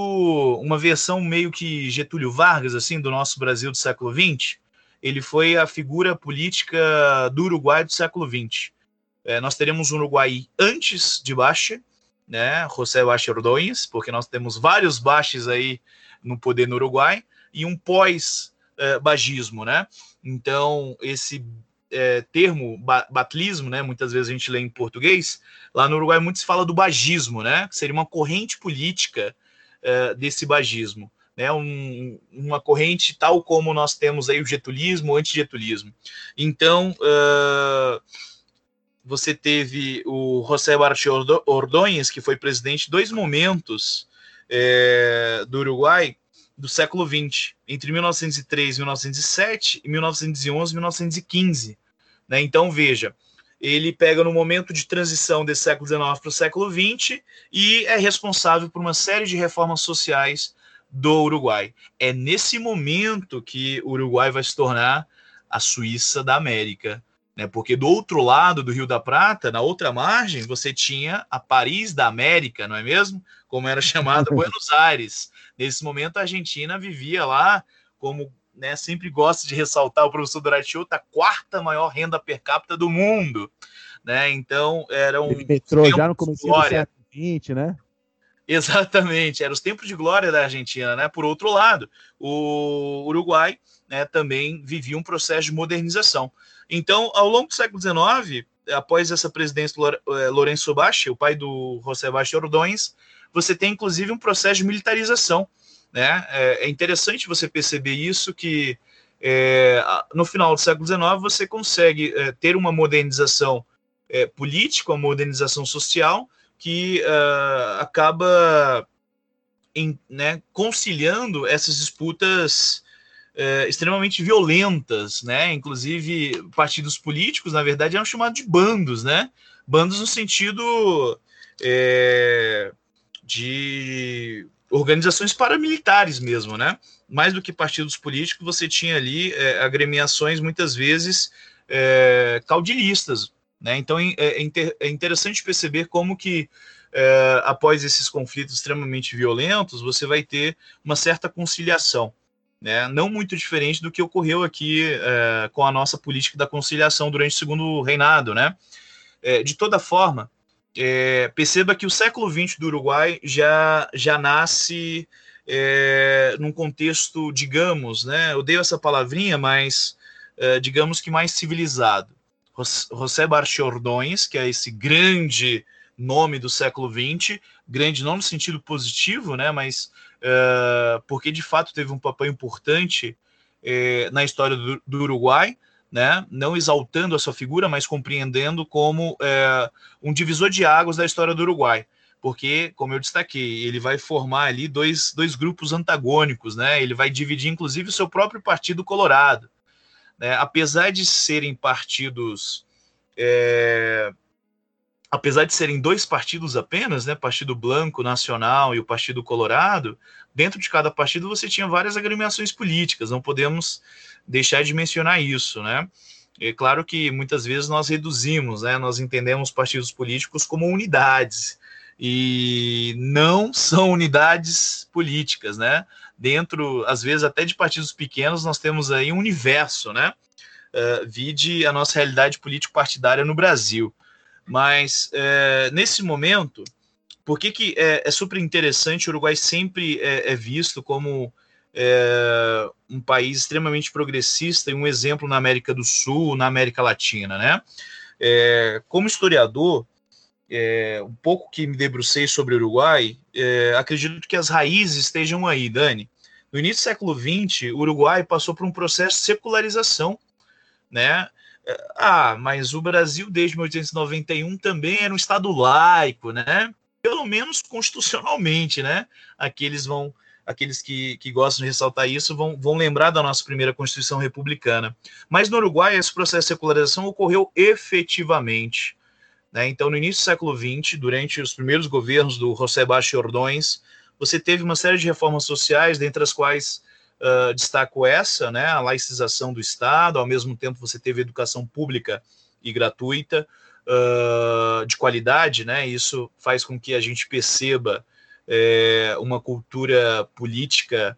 uma versão meio que Getúlio Vargas, assim, do nosso Brasil do século XX. Ele foi a figura política do Uruguai do século XX. É, nós teremos um Uruguai antes de Baixa, né, José Baixa Ordões, porque nós temos vários Baixes aí no poder no Uruguai, e um pós-bagismo, né? Então, esse é, termo batlismo, né, muitas vezes a gente lê em português, lá no Uruguai muito se fala do bagismo, né, seria uma corrente política é, desse bagismo, né, um, uma corrente tal como nós temos aí o getulismo, o antigetulismo. Então, uh, você teve o José Barchi Ordóñez, que foi presidente dois momentos é, do Uruguai do século XX, entre 1903 e 1907 e 1911 e 1915. Né? Então, veja, ele pega no momento de transição desse século XIX para o século XX e é responsável por uma série de reformas sociais do Uruguai. É nesse momento que o Uruguai vai se tornar a Suíça da América né? Porque do outro lado do Rio da Prata, na outra margem, você tinha a Paris da América, não é mesmo? Como era chamada Buenos Aires. Nesse momento, a Argentina vivia lá como né, sempre gosta de ressaltar o professor Doratiuta, a quarta maior renda per capita do mundo. Né? Então, era um. Metrô já no começo do século XX, né? Exatamente, eram os tempos de glória da Argentina, né? Por outro lado, o Uruguai né, também vivia um processo de modernização. Então, ao longo do século XIX, após essa presidência do eh, Lourenço Bache, o pai do José Bache Ordões, você tem inclusive um processo de militarização. Né? É, é interessante você perceber isso, que é, no final do século XIX você consegue é, ter uma modernização é, política, uma modernização social, que uh, acaba em, né, conciliando essas disputas é, extremamente violentas, né? Inclusive, partidos políticos, na verdade, eram chamados de bandos, né? Bandos no sentido é, de organizações paramilitares mesmo, né? Mais do que partidos políticos, você tinha ali é, agremiações, muitas vezes, é, caudilistas, né? Então, é, é, inter, é interessante perceber como que é, após esses conflitos extremamente violentos, você vai ter uma certa conciliação né? não muito diferente do que ocorreu aqui é, com a nossa política da conciliação durante o segundo reinado. Né? É, de toda forma, é, perceba que o século XX do Uruguai já, já nasce é, num contexto, digamos, né, eu dei essa palavrinha, mas é, digamos que mais civilizado. José Barchi Ordões, que é esse grande nome do século XX, grande não no sentido positivo, né, mas uh, porque de fato teve um papel importante uh, na história do, do, Uruguai, né, não exaltando a sua figura, mas compreendendo como uh, um divisor de águas da história do Uruguai. Porque, como eu destaquei, ele vai formar ali dois, dois grupos antagônicos, né? Ele vai dividir, inclusive, o seu próprio partido colorado. Né? Apesar de serem partidos é, apesar de serem dois partidos apenas, né, Partido Blanco Nacional e o Partido Colorado, dentro de cada partido você tinha várias agremiações políticas, não podemos deixar de mencionar isso, né? É claro que muitas vezes nós reduzimos, né, nós entendemos partidos políticos como unidades, e não são unidades políticas, né? Dentro, às vezes, até de partidos pequenos, nós temos aí um universo, né? Uh, vide a nossa realidade político-partidária no Brasil. Mas é, nesse momento, por que, que é, é, super interessante? O Uruguai sempre é, é visto como é, um país extremamente progressista e um exemplo na América do Sul, na América Latina, né? É, como historiador, é, um pouco que me debrucei sobre o Uruguai, acredito que as raízes estejam aí, Dani. No início do século XX, o Uruguai passou por um processo de secularização, né? Ah, mas o Brasil desde 1891 também era um estado laico, né? Pelo menos constitucionalmente, né? Aqueles vão, aqueles que, que gostam de ressaltar isso vão, vão lembrar da nossa primeira Constituição republicana. Mas no Uruguai esse processo de secularização ocorreu efetivamente. Né? Então, no início do século XX, durante os primeiros governos do José Baixo Ordões, você teve uma série de reformas sociais, dentre as quais uh, destaco essa, né, a laicização do Estado, ao mesmo tempo você teve educação pública e gratuita, uh, de qualidade, né, isso faz com que a gente perceba é, uma cultura política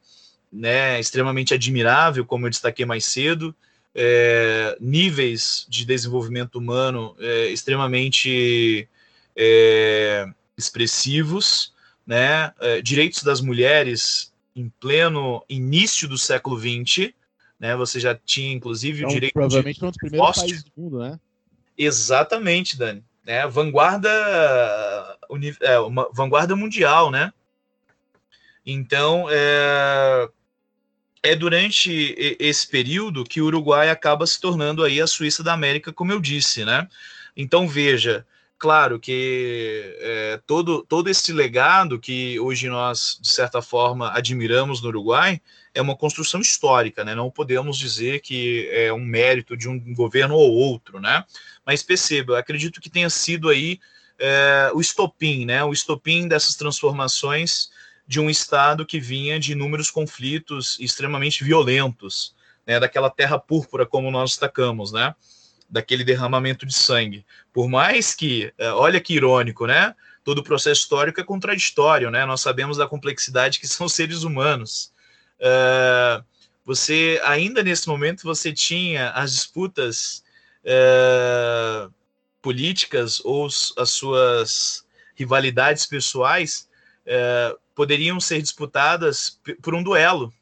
né, extremamente admirável, como eu destaquei mais cedo, é, níveis de desenvolvimento humano é, extremamente é, expressivos, né, é, direitos das mulheres em pleno início do século XX, né, você já tinha inclusive então, o direito provavelmente de um dos primeiros países do mundo, né? Exatamente, Dani. Né, vanguarda, uni- é, uma vanguarda mundial, né? Então, é, é durante esse período que o Uruguai acaba se tornando aí a Suíça da América, como eu disse, né? Então, veja, claro que é, todo, todo esse legado que hoje nós, de certa forma, admiramos no Uruguai é uma construção histórica, né? Não podemos dizer que é um mérito de um governo ou outro, né? Mas perceba, acredito que tenha sido aí é, o estopim, né? O estopim dessas transformações de um Estado que vinha de inúmeros conflitos extremamente violentos, né? Daquela terra púrpura, como nós destacamos, né? Daquele derramamento de sangue. Por mais que, é, olha que irônico, né? Todo o processo histórico é contraditório, né? Nós sabemos da complexidade que são seres humanos. É, você, ainda nesse momento, você tinha as disputas é, políticas ou as suas rivalidades pessoais é, poderiam ser disputadas por um duelo,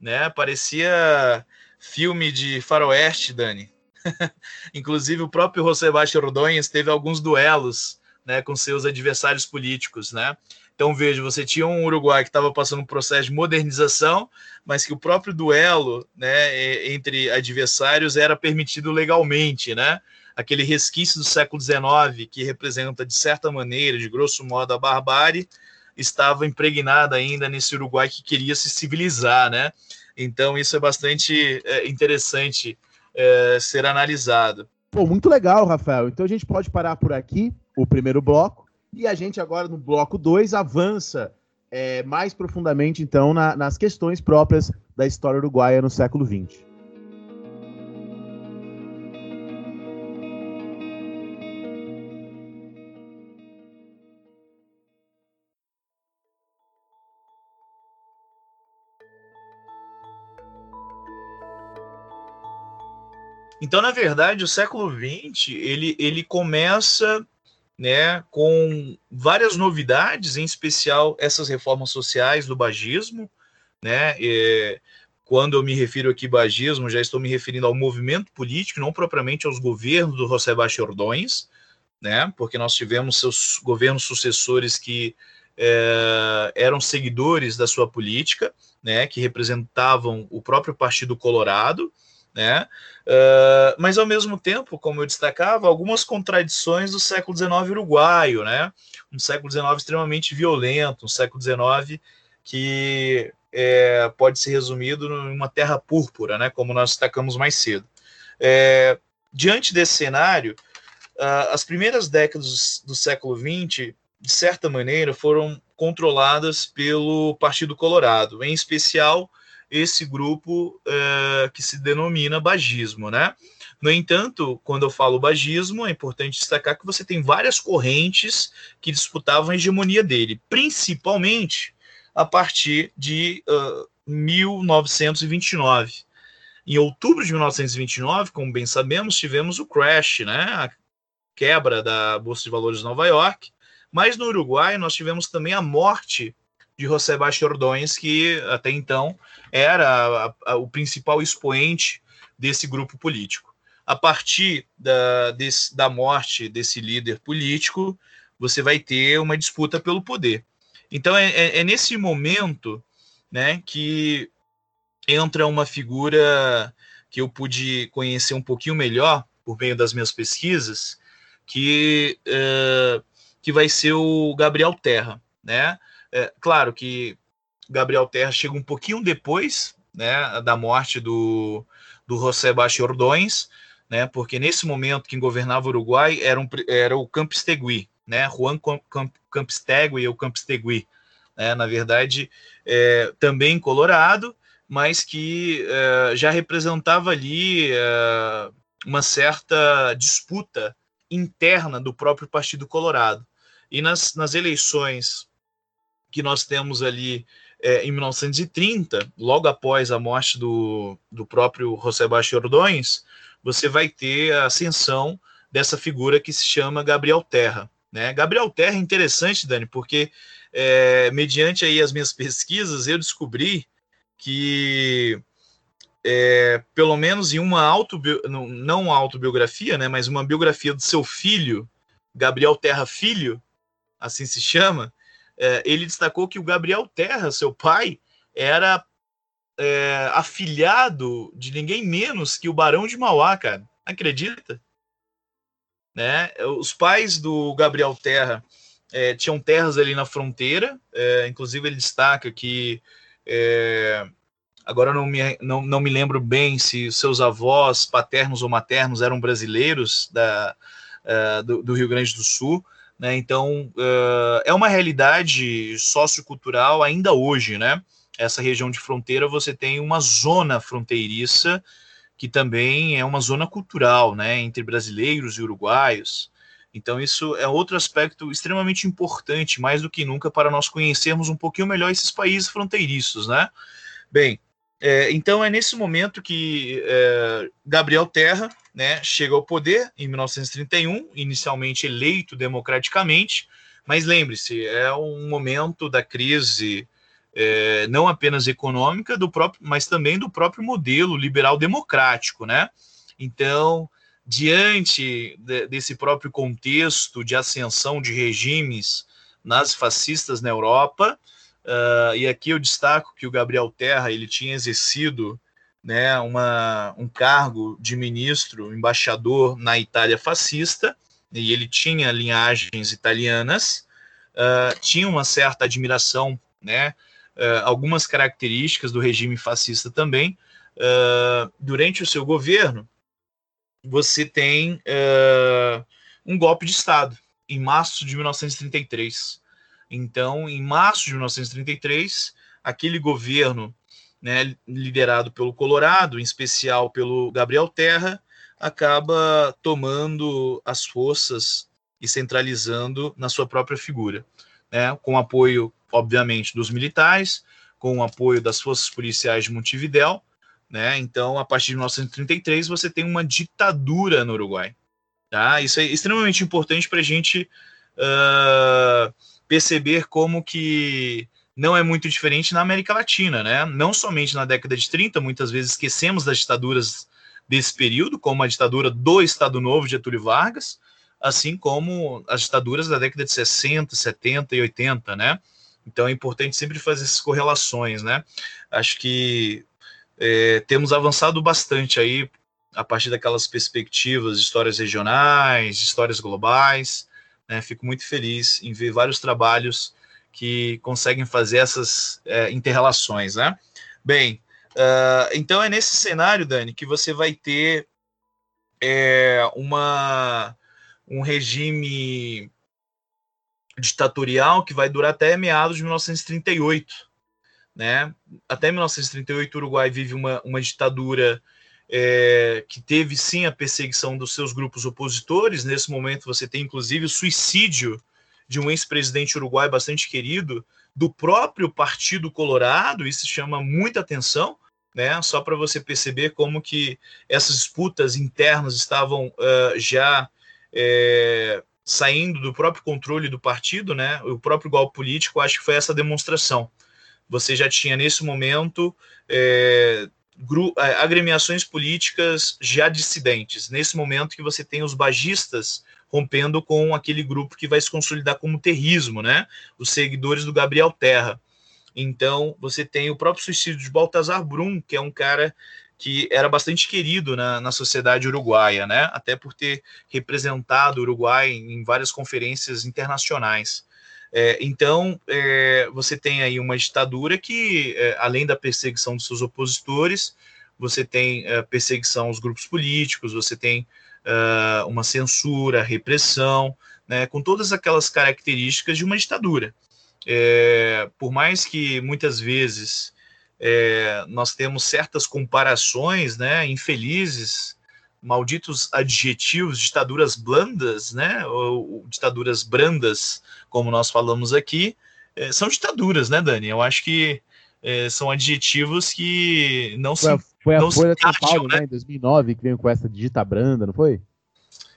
né? Parecia filme de faroeste, Dani. Inclusive o próprio José Baixo Rodonhas teve alguns duelos, né, com seus adversários políticos, né? Então veja, você tinha um Uruguai que estava passando um processo de modernização, mas que o próprio duelo, né, entre adversários era permitido legalmente, né? Aquele resquício do século XIX que representa de certa maneira, de grosso modo, a barbárie, estava impregnada ainda nesse Uruguai que queria se civilizar, né? Então isso é bastante é, interessante é, ser analisado. Pô, muito legal, Rafael. Então a gente pode parar por aqui, o primeiro bloco, e a gente agora no bloco 2 avança é, mais profundamente, então, na- nas questões próprias da história uruguaia no século XX. Então, na verdade, o século XX ele, ele começa né, com várias novidades, em especial essas reformas sociais do bagismo. Né, é, quando eu me refiro aqui bagismo, já estou me referindo ao movimento político, não propriamente aos governos do José Baixo Ordões, né, porque nós tivemos seus governos sucessores que é, eram seguidores da sua política, né, que representavam o próprio Partido Colorado, né, Uh, mas ao mesmo tempo, como eu destacava, algumas contradições do século XIX uruguaio, né? Um século XIX extremamente violento, um século XIX que é, pode ser resumido numa terra púrpura, né? Como nós destacamos mais cedo. É, diante desse cenário, uh, as primeiras décadas do século XX, de certa maneira, foram controladas pelo Partido Colorado, em especial esse grupo uh, que se denomina bagismo, né? No entanto, quando eu falo bagismo, é importante destacar que você tem várias correntes que disputavam a hegemonia dele, principalmente a partir de uh, 1929. Em outubro de 1929, como bem sabemos, tivemos o crash, né? A quebra da Bolsa de Valores de Nova York, mas no Uruguai nós tivemos também a morte de José Baixo Ordões, que até então era a, a, o principal expoente desse grupo político. a partir da, desse, da morte desse líder político, você vai ter uma disputa pelo poder. Então é, é, é nesse momento né, que entra uma figura que eu pude conhecer um pouquinho melhor por meio das minhas pesquisas, que, uh, que vai ser o Gabriel Terra. Né? É, claro que Gabriel Terra chega um pouquinho depois né, da morte do, do José Baixo Ordões, né, porque nesse momento quem governava o Uruguai era, um, era o Campistegui, né, Juan Campistegui ou Campistegui, né, na verdade, é, também colorado, mas que é, já representava ali é, uma certa disputa interna do próprio Partido Colorado. E nas, nas eleições que nós temos ali é, em 1930, logo após a morte do, do próprio José Baixo Ordões, você vai ter a ascensão dessa figura que se chama Gabriel Terra. Né? Gabriel Terra é interessante, Dani, porque é, mediante aí as minhas pesquisas, eu descobri que é, pelo menos em uma autobi... não, não autobiografia, né, mas uma biografia do seu filho, Gabriel Terra Filho, assim se chama, é, ele destacou que o Gabriel Terra, seu pai, era é, afilhado de ninguém menos que o Barão de Mauá, cara. Acredita? Né? Os pais do Gabriel Terra é, tinham terras ali na fronteira, é, inclusive ele destaca que é, agora não me, não, não me lembro bem se seus avós paternos ou maternos eram brasileiros da, uh, do, do, Rio Grande do Sul, né? Então, uh, é uma realidade sociocultural ainda hoje, né? Essa região de fronteira, você tem uma zona fronteiriça que também é uma zona cultural, né? Entre brasileiros e uruguaios. Então, isso é outro aspecto extremamente importante, mais do que nunca, para nós conhecermos um pouquinho melhor esses países fronteiriços, né? Bem, é, então é nesse momento que é, Gabriel Terra né, chega ao poder em 1931, inicialmente eleito democraticamente, mas lembre-se, é um momento da crise é, não apenas econômica, do próprio, mas também do próprio modelo liberal democrático, né? Então, diante de, desse próprio contexto de ascensão de regimes nazifascistas na Europa, Uh, e aqui eu destaco que o Gabriel Terra ele tinha exercido né, uma, um cargo de ministro, embaixador na Itália fascista, e ele tinha linhagens italianas, uh, tinha uma certa admiração, né, uh, algumas características do regime fascista também. durante o seu governo, você tem um golpe de Estado, em março de 1933. Então, em março de 1933, aquele governo, né, liderado pelo Colorado, em especial pelo Gabriel Terra, acaba tomando as forças e centralizando na sua própria figura, né, com apoio, obviamente, dos militares, com o apoio das forças policiais de Montevidéu, né? Então, a partir de 1933, você tem uma ditadura no Uruguai. Tá? Isso é extremamente importante para a gente uh, perceber como que não é muito diferente na América Latina, né? Não somente na década de 30, muitas vezes esquecemos das ditaduras desse período, como a ditadura do Estado Novo de Getúlio Vargas, assim como as ditaduras da década de 60, 70 e 80, né? Então é importante sempre fazer essas correlações, né? Acho que é, temos avançado bastante aí a partir daquelas perspectivas histórias regionais, histórias globais, né? Fico muito feliz em ver vários trabalhos que conseguem fazer essas é, interrelações. Né? Bem, uh, então é nesse cenário, Dani, que você vai ter é, uma, um regime ditatorial que vai durar até meados de 1938. Né? Até 1938, o Uruguai vive uma, uma ditadura é, que teve sim a perseguição dos seus grupos opositores. Nesse momento, você tem inclusive o suicídio de um ex-presidente uruguai bastante querido, do próprio Partido Colorado. Isso chama muita atenção, né? Só para você perceber como que essas disputas internas estavam uh, já é, saindo do próprio controle do partido, né? O próprio golpe político, acho que foi essa demonstração. Você já tinha nesse momento é, agremiações políticas já dissidentes. Nesse momento que você tem os bagistas rompendo com aquele grupo que vai se consolidar como terrismo, né? Os seguidores do Gabriel Terra. Então, você tem o próprio suicídio de Baltazar Brum, que é um cara que era bastante querido na, na sociedade uruguaia, né? Até por ter representado o Uruguai em várias conferências internacionais. É, então, é, você tem aí uma ditadura que, é, além da perseguição dos seus opositores, você tem é, perseguição aos grupos políticos, você tem é, uma censura, repressão, né, com todas aquelas características de uma ditadura. É, por mais que muitas vezes nós temos certas comparações, né, infelizes, malditos adjetivos, ditaduras blandas, né, ou ditaduras brandas, como nós falamos aqui, é, são ditaduras, né, Dani? Eu acho que é, são adjetivos que não foi, se Foi a não Folha São Paulo, né? né, em 2009, que veio com essa digita branda, não foi?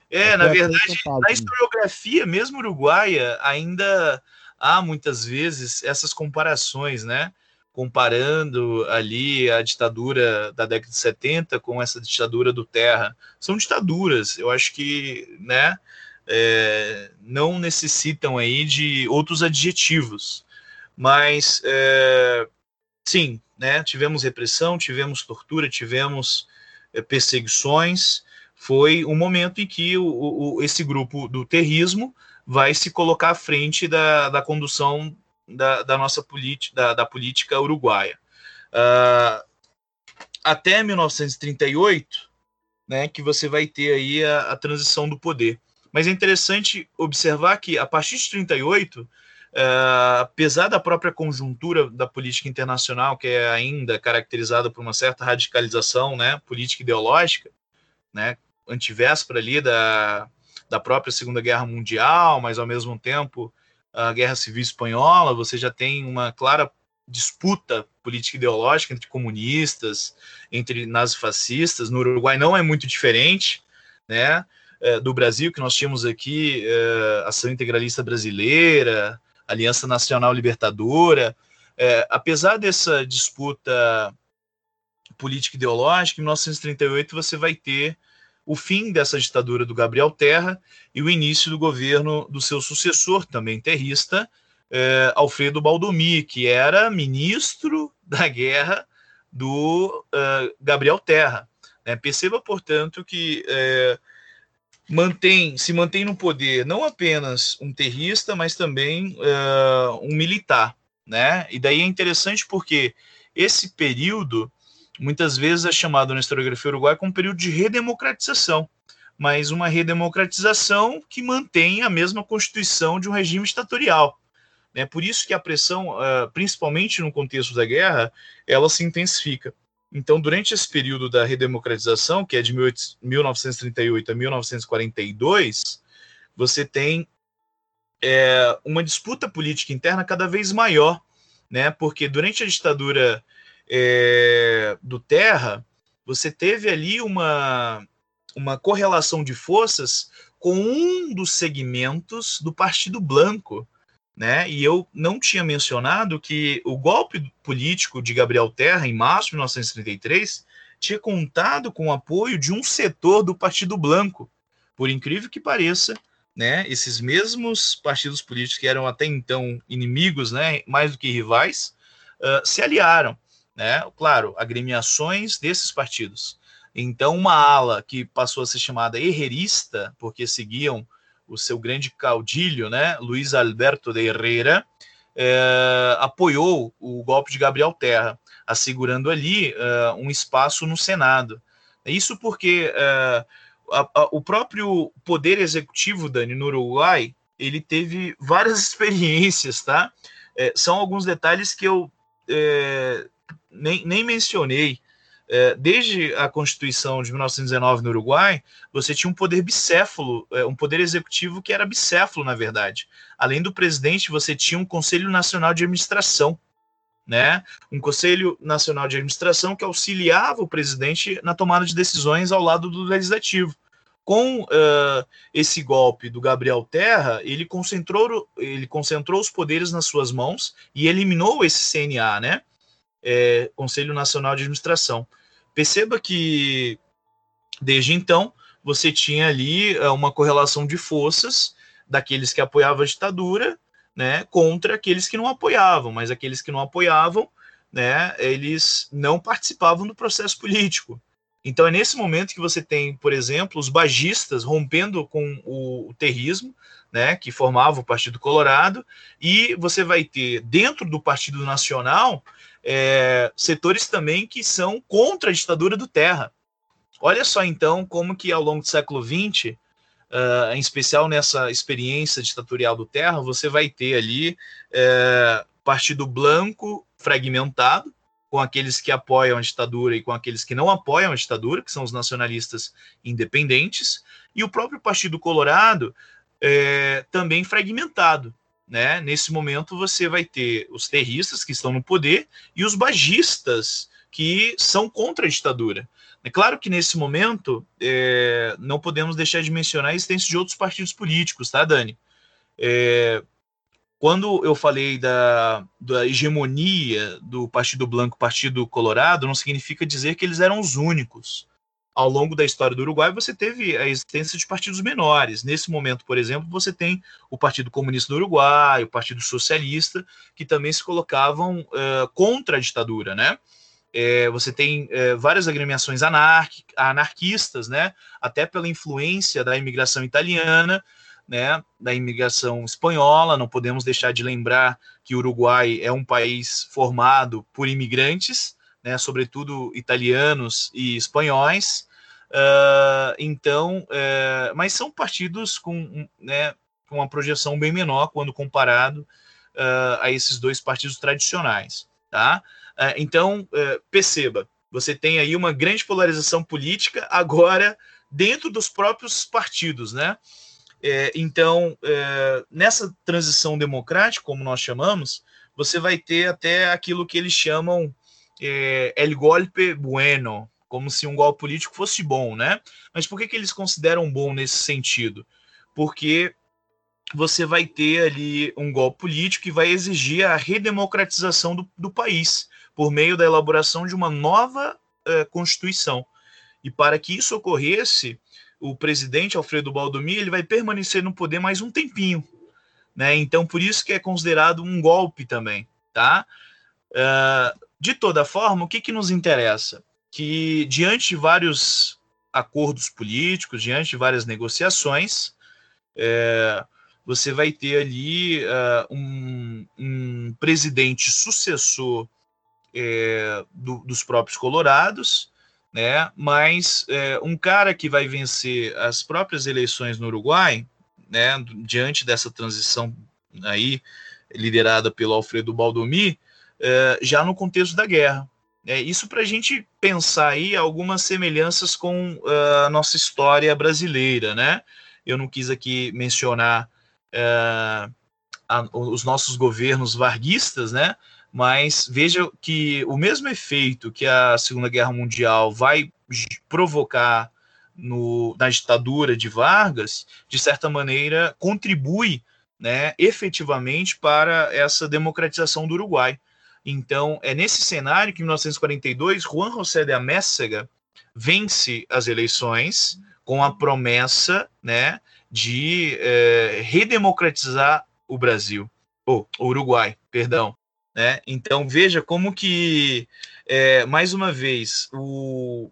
É, na verdade, Paulo, na sim. historiografia, mesmo uruguaia, ainda há muitas vezes essas comparações, né? Comparando ali a ditadura da década de 70 com essa ditadura do Terra. São ditaduras, eu acho que, né? É, não necessitam aí de outros adjetivos. Mas, é, sim, né? Tivemos repressão, tivemos tortura, tivemos é, perseguições. Foi um momento em que o, o- esse grupo do terrismo vai se colocar à frente da, da condução da, da nossa política, da, da política uruguaia. Ah, até 1938, né, que você vai ter aí a, a transição do poder. Mas é interessante observar que, a partir de 38, ah, apesar da própria conjuntura da política internacional, que é ainda caracterizada por uma certa radicalização né, política ideológica, né, antivéspera ali da, da própria Segunda Guerra Mundial, mas ao mesmo tempo a Guerra Civil Espanhola, você já tem uma clara disputa política ideológica entre comunistas, entre nazifascistas. No Uruguai não é muito diferente, né? Eh, do Brasil, que nós tínhamos aqui eh, Ação Integralista Brasileira, Aliança Nacional Libertadora. Eh, apesar dessa disputa política ideológica, em 1938 você vai ter o fim dessa ditadura do Gabriel Terra e o início do governo do seu sucessor, também terrista, Alfredo Baldomir, que era ministro da guerra do eh, Gabriel Terra. né? Perceba, portanto, que mantém, se mantém no poder não apenas um terrista, mas também eh, um militar. Né? E daí é interessante porque esse período muitas vezes é chamado na historiografia uruguaia como período de redemocratização, mas uma redemocratização que mantém a mesma constituição de um regime ditatorial. É por isso que a pressão, ah, principalmente no contexto da guerra, ela se intensifica. Então, durante esse período da redemocratização, que é de 18 1938 a 1942, você tem é, uma disputa política interna cada vez maior, né? Porque durante a ditadura é, do Terra, você teve ali uma, uma correlação de forças com um dos segmentos do Partido Blanco, né? E eu não tinha mencionado que o golpe político de Gabriel Terra, em março de 1933, tinha contado com o apoio de um setor do Partido Blanco. Por incrível que pareça, né? Esses mesmos partidos políticos que eram até então inimigos, né? Mais do que rivais, uh, se aliaram, né? Claro, agremiações desses partidos. Então, uma ala que passou a ser chamada herrerista, porque seguiam o seu grande caudilho, né, Luiz Alberto de Herrera, eh, apoiou o golpe de Gabriel Terra, assegurando ali eh, um espaço no Senado. Isso porque eh, a- a- o próprio poder executivo, Dani, no Uruguai, ele teve várias experiências, tá? Eh, são alguns detalhes que eu eh, nem, nem mencionei. Eh, desde a Constituição de 1919 no Uruguai, você tinha um poder bicéfalo, eh, um poder executivo que era bicéfalo, na verdade. Além do presidente, você tinha um Conselho Nacional de Administração, né? Um Conselho Nacional de Administração que auxiliava o presidente na tomada de decisões ao lado do legislativo. Com eh, esse golpe do Gabriel Terra, ele concentrou, ele concentrou os poderes nas suas mãos e eliminou esse CNA, né? É, Conselho Nacional de Administração. Perceba que desde então você tinha ali uh, uma correlação de forças daqueles que apoiavam a ditadura, né, contra aqueles que não apoiavam, mas aqueles que não apoiavam, né, eles não participavam do processo político. Então é nesse momento que você tem, por exemplo, os bagistas rompendo com o, o terrismo, né, que formava o Partido Colorado, e você vai ter dentro do Partido Nacional é, setores também que são contra a ditadura do Terra. Olha só então como que ao longo do século XX, uh, em especial nessa experiência ditatorial do Terra, você vai ter ali é, Partido Blanco fragmentado, com aqueles que apoiam a ditadura e com aqueles que não apoiam a ditadura, que são os nacionalistas independentes, e o próprio Partido Colorado é, também fragmentado. Né? Nesse momento você vai ter os terristas que estão no poder e os bagistas que são contra a ditadura. É claro que nesse momento é, não podemos deixar de mencionar a existência de outros partidos políticos, tá, Dani? É, quando eu falei da, da hegemonia do Partido Blanco, Partido Colorado, não significa dizer que eles eram os únicos ao longo da história do Uruguai, você teve a existência de partidos menores. Nesse momento, por exemplo, você tem o Partido Comunista do Uruguai, o Partido Socialista, que também se colocavam uh, contra a ditadura, né? É, você tem é, várias agremiações anarquistas, né? Até pela influência da imigração italiana, né? Da imigração espanhola. Não podemos deixar de lembrar que o Uruguai é um país formado por imigrantes, né? Sobretudo italianos e espanhóis. Uh, então, uh, mas são partidos com, né, uma projeção bem menor quando comparado uh, a esses dois partidos tradicionais, tá? então, perceba, você tem aí uma grande polarização política agora dentro dos próprios partidos, né? É, então, é, nessa transição democrática, como nós chamamos, você vai ter até aquilo que eles chamam é, el golpe bueno, como se um golpe político fosse bom, né? Mas por que, que eles consideram bom nesse sentido? Porque você vai ter ali um golpe político que vai exigir a redemocratização do, do país por meio da elaboração de uma nova uh, constituição. E para que isso ocorresse, o presidente Alfredo Baldomir ele vai permanecer no poder mais um tempinho, né? Então por isso que é considerado um golpe também, tá? Uh, de toda forma, o que, que nos interessa? Que, diante de vários acordos políticos, diante de várias negociações, é, você vai ter ali uh, um, um, presidente sucessor é, do, dos próprios Colorados, né? Mas é, um cara que vai vencer as próprias eleições no Uruguai, né? Diante dessa transição aí liderada pelo Alfredo Baldomir, é, já no contexto da guerra, é, isso para a gente pensar aí algumas semelhanças com uh, a nossa história brasileira, né? Eu não quis aqui mencionar uh, a, os nossos governos varguistas, né? Mas veja que o mesmo efeito que a Segunda Guerra Mundial vai provocar no, na ditadura de Vargas, de certa maneira, contribui né, efetivamente para essa democratização do Uruguai. Então, é nesse cenário que, em 1942, Juan José de Améssega vence as eleições com a promessa né, de é, redemocratizar o Brasil, ou oh, o Uruguai, perdão. Né? Então, veja como que, é, mais uma vez, o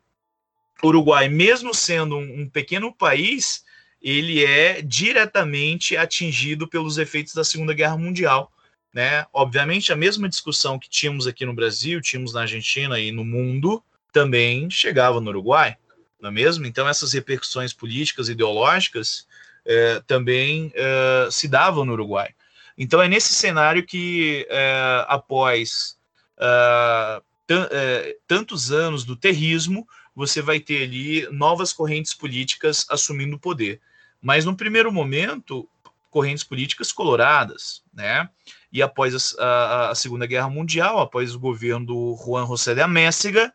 Uruguai, mesmo sendo um, um pequeno país, ele é diretamente atingido pelos efeitos da Segunda Guerra Mundial né? Obviamente, a mesma discussão que tínhamos aqui no Brasil, tínhamos na Argentina e no mundo, também chegava no Uruguai, não é mesmo? Então, essas repercussões políticas, ideológicas, é, também é, se davam no Uruguai. Então, é nesse cenário que, é, após é, é, tantos anos do terrismo, você vai ter ali novas correntes políticas assumindo o poder. Mas, no primeiro momento, correntes políticas coloradas, né? E após a, a, a, Segunda Guerra Mundial, após o governo do Juan José de Améssega,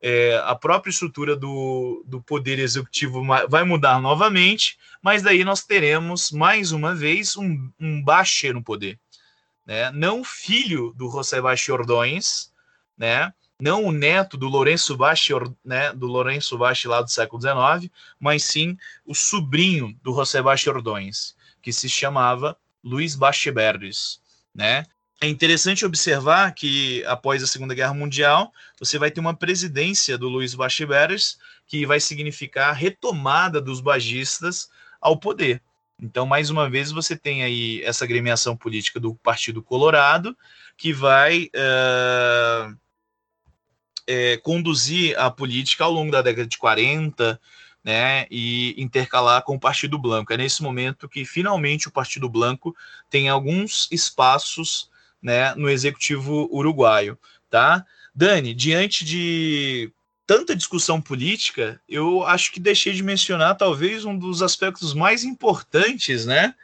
é, a própria estrutura do, do poder executivo vai mudar novamente, mas daí nós teremos mais uma vez um, um Baixe no poder, né? Não filho do José Baixe Ordões, né? não o neto do Lourenço Baschi, né, do Lourenço Baschi lá do século XIX, mas sim o sobrinho do José Baschi Ordões, que se chamava Luiz Bacheberres, né? É interessante observar que após a Segunda Guerra Mundial, você vai ter uma presidência do Luiz Bacheberres, que vai significar a retomada dos bagistas ao poder. Então, mais uma vez, você tem aí essa agremiação política do Partido Colorado, que vai uh, é, conduzir a política ao longo da década de 40, né, e intercalar com o Partido Branco. É nesse momento que finalmente o Partido Branco tem alguns espaços, né, no executivo uruguaio, tá? Dani, diante de tanta discussão política, eu acho que deixei de mencionar talvez um dos aspectos mais importantes, né,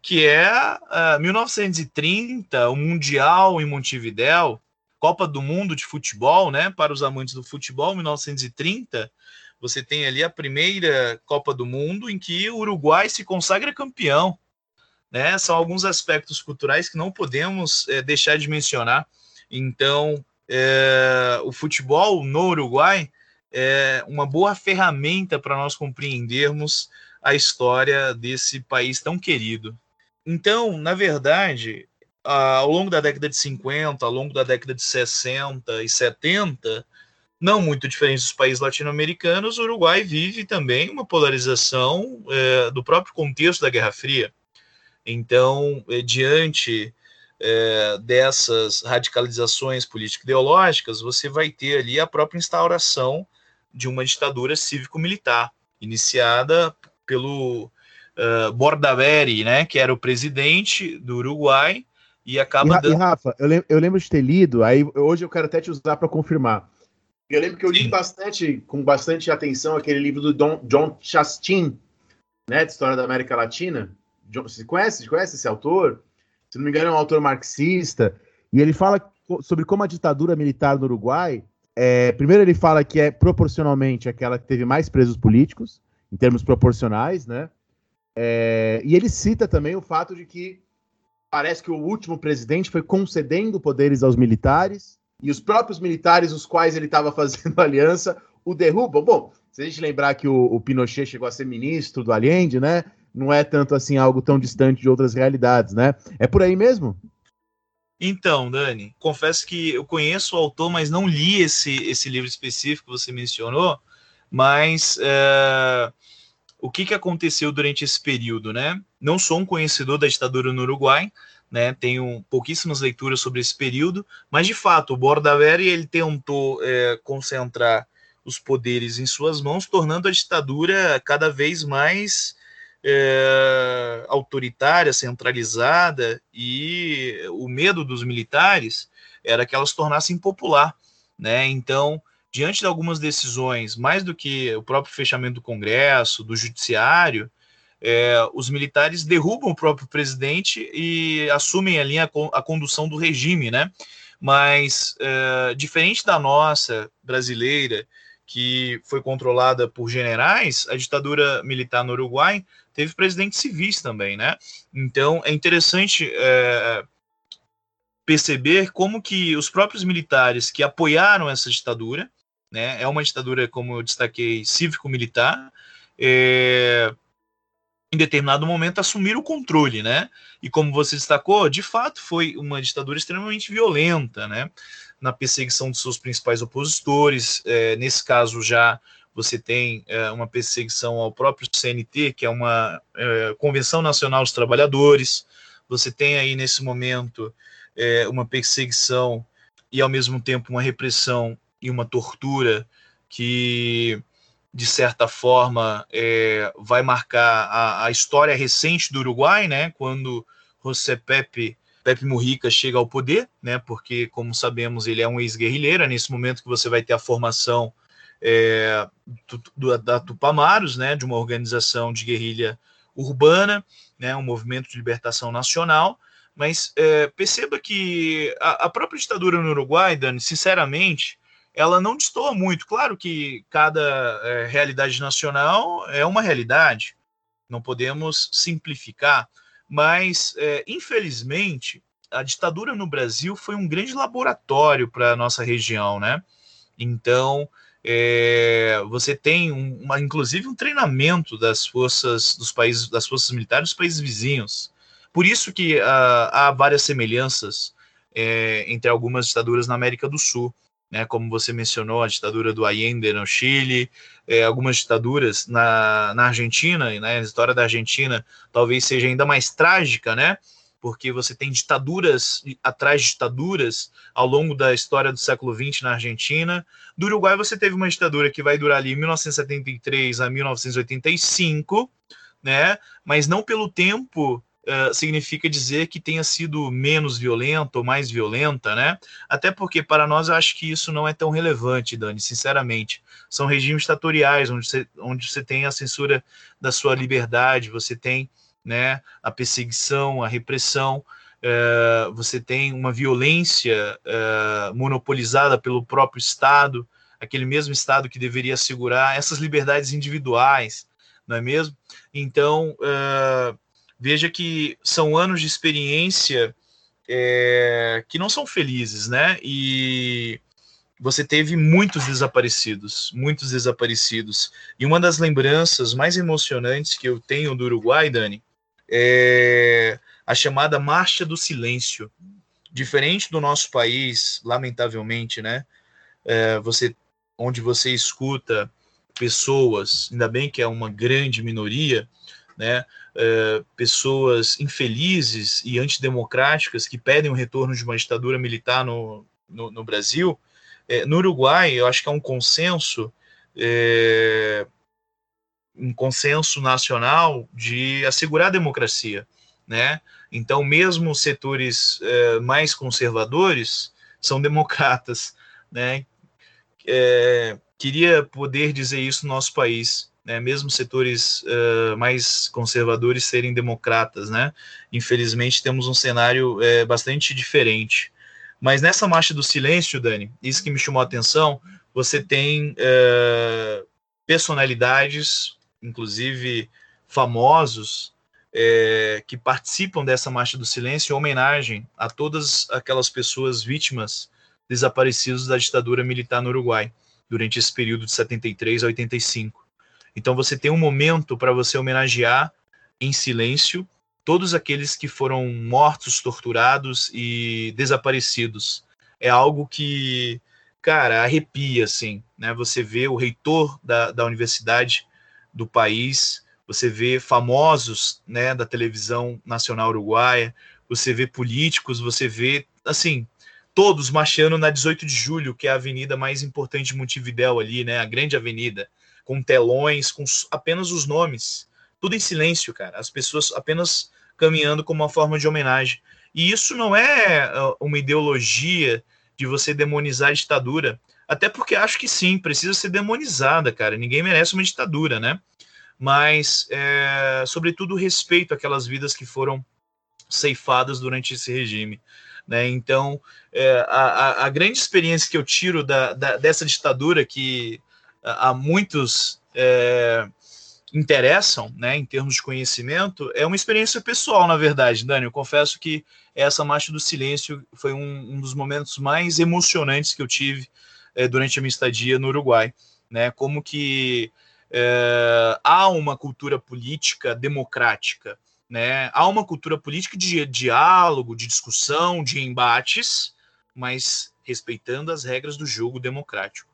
que é uh, 1930, o Mundial em Montevidéu, Copa do Mundo de futebol, né? Para os amantes do futebol, 1930, você tem ali a primeira Copa do Mundo em que o Uruguai se consagra campeão. Né? São alguns aspectos culturais que não podemos é, deixar de mencionar. Então, é, o futebol no Uruguai é uma boa ferramenta para nós compreendermos a história desse país tão querido. Então, na verdade, ao longo da década de 50, ao longo da década de 60 e 70, não muito diferente dos países latino-americanos, o Uruguai vive também uma polarização é, do próprio contexto da Guerra Fria. Então, é, diante é, dessas radicalizações político-ideológicas, você vai ter ali a própria instauração de uma ditadura cívico-militar, iniciada pelo uh, Bordaberry, né, que era o presidente do Uruguai, e acaba e, dando... e Rafa, eu, lem eu, lembro de ter lido, aí hoje eu quero até te usar para confirmar. Eu lembro que eu li bastante, com bastante atenção, aquele livro do Don, John Chastin, né, de História da América Latina. John, você conhece, você conhece esse autor? Se não me engano, é um autor marxista, e ele fala sobre como a ditadura militar no Uruguai, é, primeiro ele fala que é proporcionalmente aquela que teve mais presos políticos, em termos proporcionais, né? É, e ele cita também o fato de que parece que o último presidente foi concedendo poderes aos militares e os próprios militares, os quais ele estava fazendo aliança, o derrubam. Bom, se a gente lembrar que o, o, Pinochet chegou a ser ministro do Allende, né? Não é tanto assim algo tão distante de outras realidades, né? É por aí mesmo? Então, Dani, confesso que eu conheço o autor, mas não li esse, esse livro específico que você mencionou, mas é, o que, que aconteceu durante esse período, né? Não sou um conhecedor da ditadura no Uruguai, né? Tenho pouquíssimas leituras sobre esse período, mas de fato o Bordaberry ele tentou é, concentrar os poderes em suas mãos, tornando a ditadura cada vez mais é, autoritária, centralizada, e o medo dos militares era que elas tornassem popular, né? Então diante de algumas decisões, mais do que o próprio fechamento do Congresso, do Judiciário, é, os militares derrubam o próprio presidente e assumem ali a, a condução do regime, né? Mas, é, diferente da nossa brasileira, que foi controlada por generais, a ditadura militar no Uruguai teve presidentes civis também, né? Então, é interessante é, perceber como que os próprios militares que apoiaram essa ditadura, né? É uma ditadura, como eu destaquei, cívico-militar. É, em determinado momento assumiram o controle, né? E como você destacou, de fato foi uma ditadura extremamente violenta, né? Na perseguição de seus principais opositores. É, nesse caso já você tem é, uma perseguição ao próprio CNT, que é uma é, Convenção Nacional dos Trabalhadores. Você tem aí nesse momento é, uma perseguição e ao mesmo tempo uma repressão e uma tortura que, de certa forma, é, vai marcar a, a, história recente do Uruguai, né? Quando José Pepe, Pepe Mujica chega ao poder, né? Porque, como sabemos, ele é um ex-guerrilheiro. É nesse momento que você vai ter a formação é, do, da Tupamaros, né? De uma organização de guerrilha urbana, né? Um movimento de libertação nacional mas é, perceba que a, a, própria ditadura no Uruguai, Dani, sinceramente, ela não destoa muito. Claro que cada é, realidade nacional é uma realidade, não podemos simplificar, mas é, infelizmente a ditadura no Brasil foi um grande laboratório para a nossa região, né? Então, é, você tem uma, inclusive um treinamento das forças dos países, das forças militares dos países vizinhos. Por isso que uh, há várias semelhanças é, entre algumas ditaduras na América do Sul, né? Como você mencionou, a ditadura do Allende no Chile, é, algumas ditaduras na, na Argentina, né? A história da Argentina talvez seja ainda mais trágica, né? porque você tem ditaduras atrás de ditaduras ao longo da história do século XX na Argentina. Do Uruguai, você teve uma ditadura que vai durar ali 1973 a 1985, né? Mas não pelo tempo uh, significa dizer que tenha sido menos violenta ou mais violenta, né? Até porque para nós eu acho que isso não é tão relevante, Dani, sinceramente. São regimes ditatoriais onde você, onde você tem a censura da sua liberdade, você tem né, a perseguição, a repressão, é, você tem uma violência é, monopolizada pelo próprio Estado, aquele mesmo Estado que deveria assegurar essas liberdades individuais, não é mesmo? Então, veja que são anos de experiência que não são felizes, né? E você teve muitos desaparecidos, muitos desaparecidos. E uma das lembranças mais emocionantes que eu tenho do Uruguai, Dani, é a chamada Marcha do Silêncio. Diferente do nosso país, lamentavelmente, né? É, você, onde você escuta pessoas, ainda bem que é uma grande minoria, né? É, pessoas infelizes e antidemocráticas que pedem o retorno de uma ditadura militar no, no, no Brasil. É, no Uruguai, eu acho que é um consenso é, um consenso nacional de assegurar a democracia, né? Então, mesmo setores é, mais conservadores são democratas, né? É, queria poder dizer isso no nosso país, né? Mesmo setores é, mais conservadores serem democratas, né? Infelizmente, temos um cenário é, bastante diferente. Mas nessa marcha do silêncio, Dani, isso que me chamou a atenção, você tem personalidades inclusive famosos, que participam dessa Marcha do Silêncio em homenagem a todas aquelas pessoas vítimas desaparecidas da ditadura militar no Uruguai, durante esse período de 73 a 85. Então você tem um momento para você homenagear em silêncio todos aqueles que foram mortos, torturados e desaparecidos. É algo que, cara, arrepia, assim, né? Você vê o reitor da, da universidade do país, você vê famosos né, da televisão nacional uruguaia, você vê políticos, você vê, assim, todos marchando na 18 de julho, que é a avenida mais importante de Montevidéu ali, né, a grande avenida, com telões, com apenas os nomes, tudo em silêncio, cara, as pessoas apenas caminhando como uma forma de homenagem. E isso não é ah, uma ideologia de você demonizar a ditadura, até porque acho que sim, precisa ser demonizada, cara. Ninguém merece uma ditadura, né? Mas, é, sobretudo, respeito àquelas vidas que foram ceifadas durante esse regime. Né? Então, é, a, a, grande experiência que eu tiro da, da, dessa ditadura, que há muitos é, interessam, né, em termos de conhecimento, é uma experiência pessoal, na verdade, Dani. Eu confesso que essa Marcha do Silêncio foi um, um dos momentos mais emocionantes que eu tive é, durante a minha estadia no Uruguai, né? Como que é, há uma cultura política democrática, né? Há uma cultura política de diálogo, de discussão, de embates, mas respeitando as regras do jogo democrático.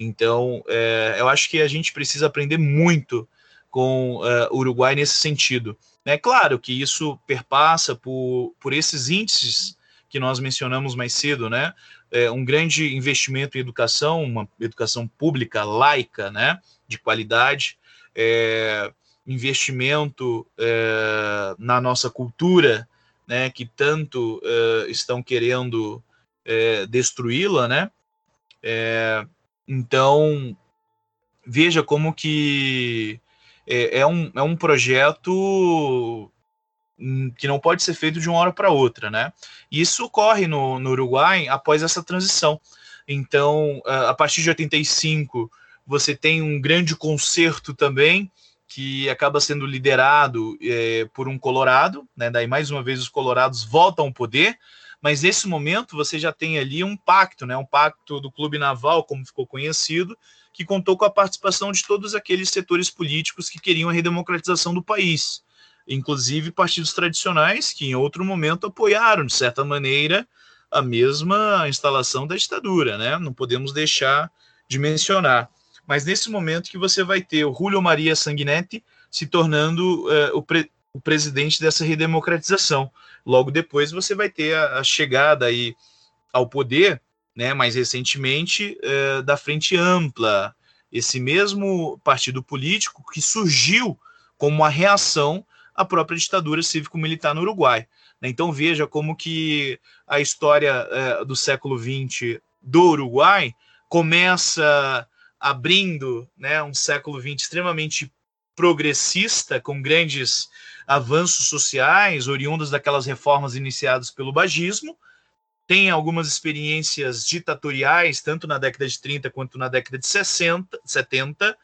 Então, é, eu acho que a gente precisa aprender muito com é, o Uruguai nesse sentido. É claro que isso perpassa por, por esses índices que nós mencionamos mais cedo, né? É um grande investimento em educação, uma educação pública, laica, né? De qualidade, é, investimento é, na nossa cultura, né? Que tanto é, estão querendo é, destruí-la, né? Então, veja como que é, é, um, é um projeto Hum, que não pode ser feito de uma hora para outra, né? Isso ocorre no, no Uruguai após essa transição. Então, a partir de 85, você tem um grande concerto também que acaba sendo liderado é, por um Colorado, né? Daí mais uma vez os Colorados voltam ao poder, mas nesse momento você já tem ali um pacto, né? Um pacto do Clube Naval, como ficou conhecido, que contou com a participação de todos aqueles setores políticos que queriam a redemocratização do país, inclusive partidos tradicionais que em outro momento apoiaram de certa maneira a mesma instalação da ditadura, né? Não podemos deixar de mencionar. Mas nesse momento que você vai ter o Julio Maria Sanguinetti se tornando uh, o, pre o, presidente dessa redemocratização. Logo depois você vai ter a, a chegada aí ao poder, né, mais recentemente, uh, da Frente Ampla, esse mesmo partido político que surgiu como uma reação à própria ditadura cívico-militar no Uruguai. Então veja como que a história uh, do século XX do Uruguai começa abrindo né, um século XX extremamente progressista, com grandes avanços sociais, oriundos daquelas reformas iniciadas pelo bagismo, tem algumas experiências ditatoriais, tanto na década de 30 quanto na década de 60, 70,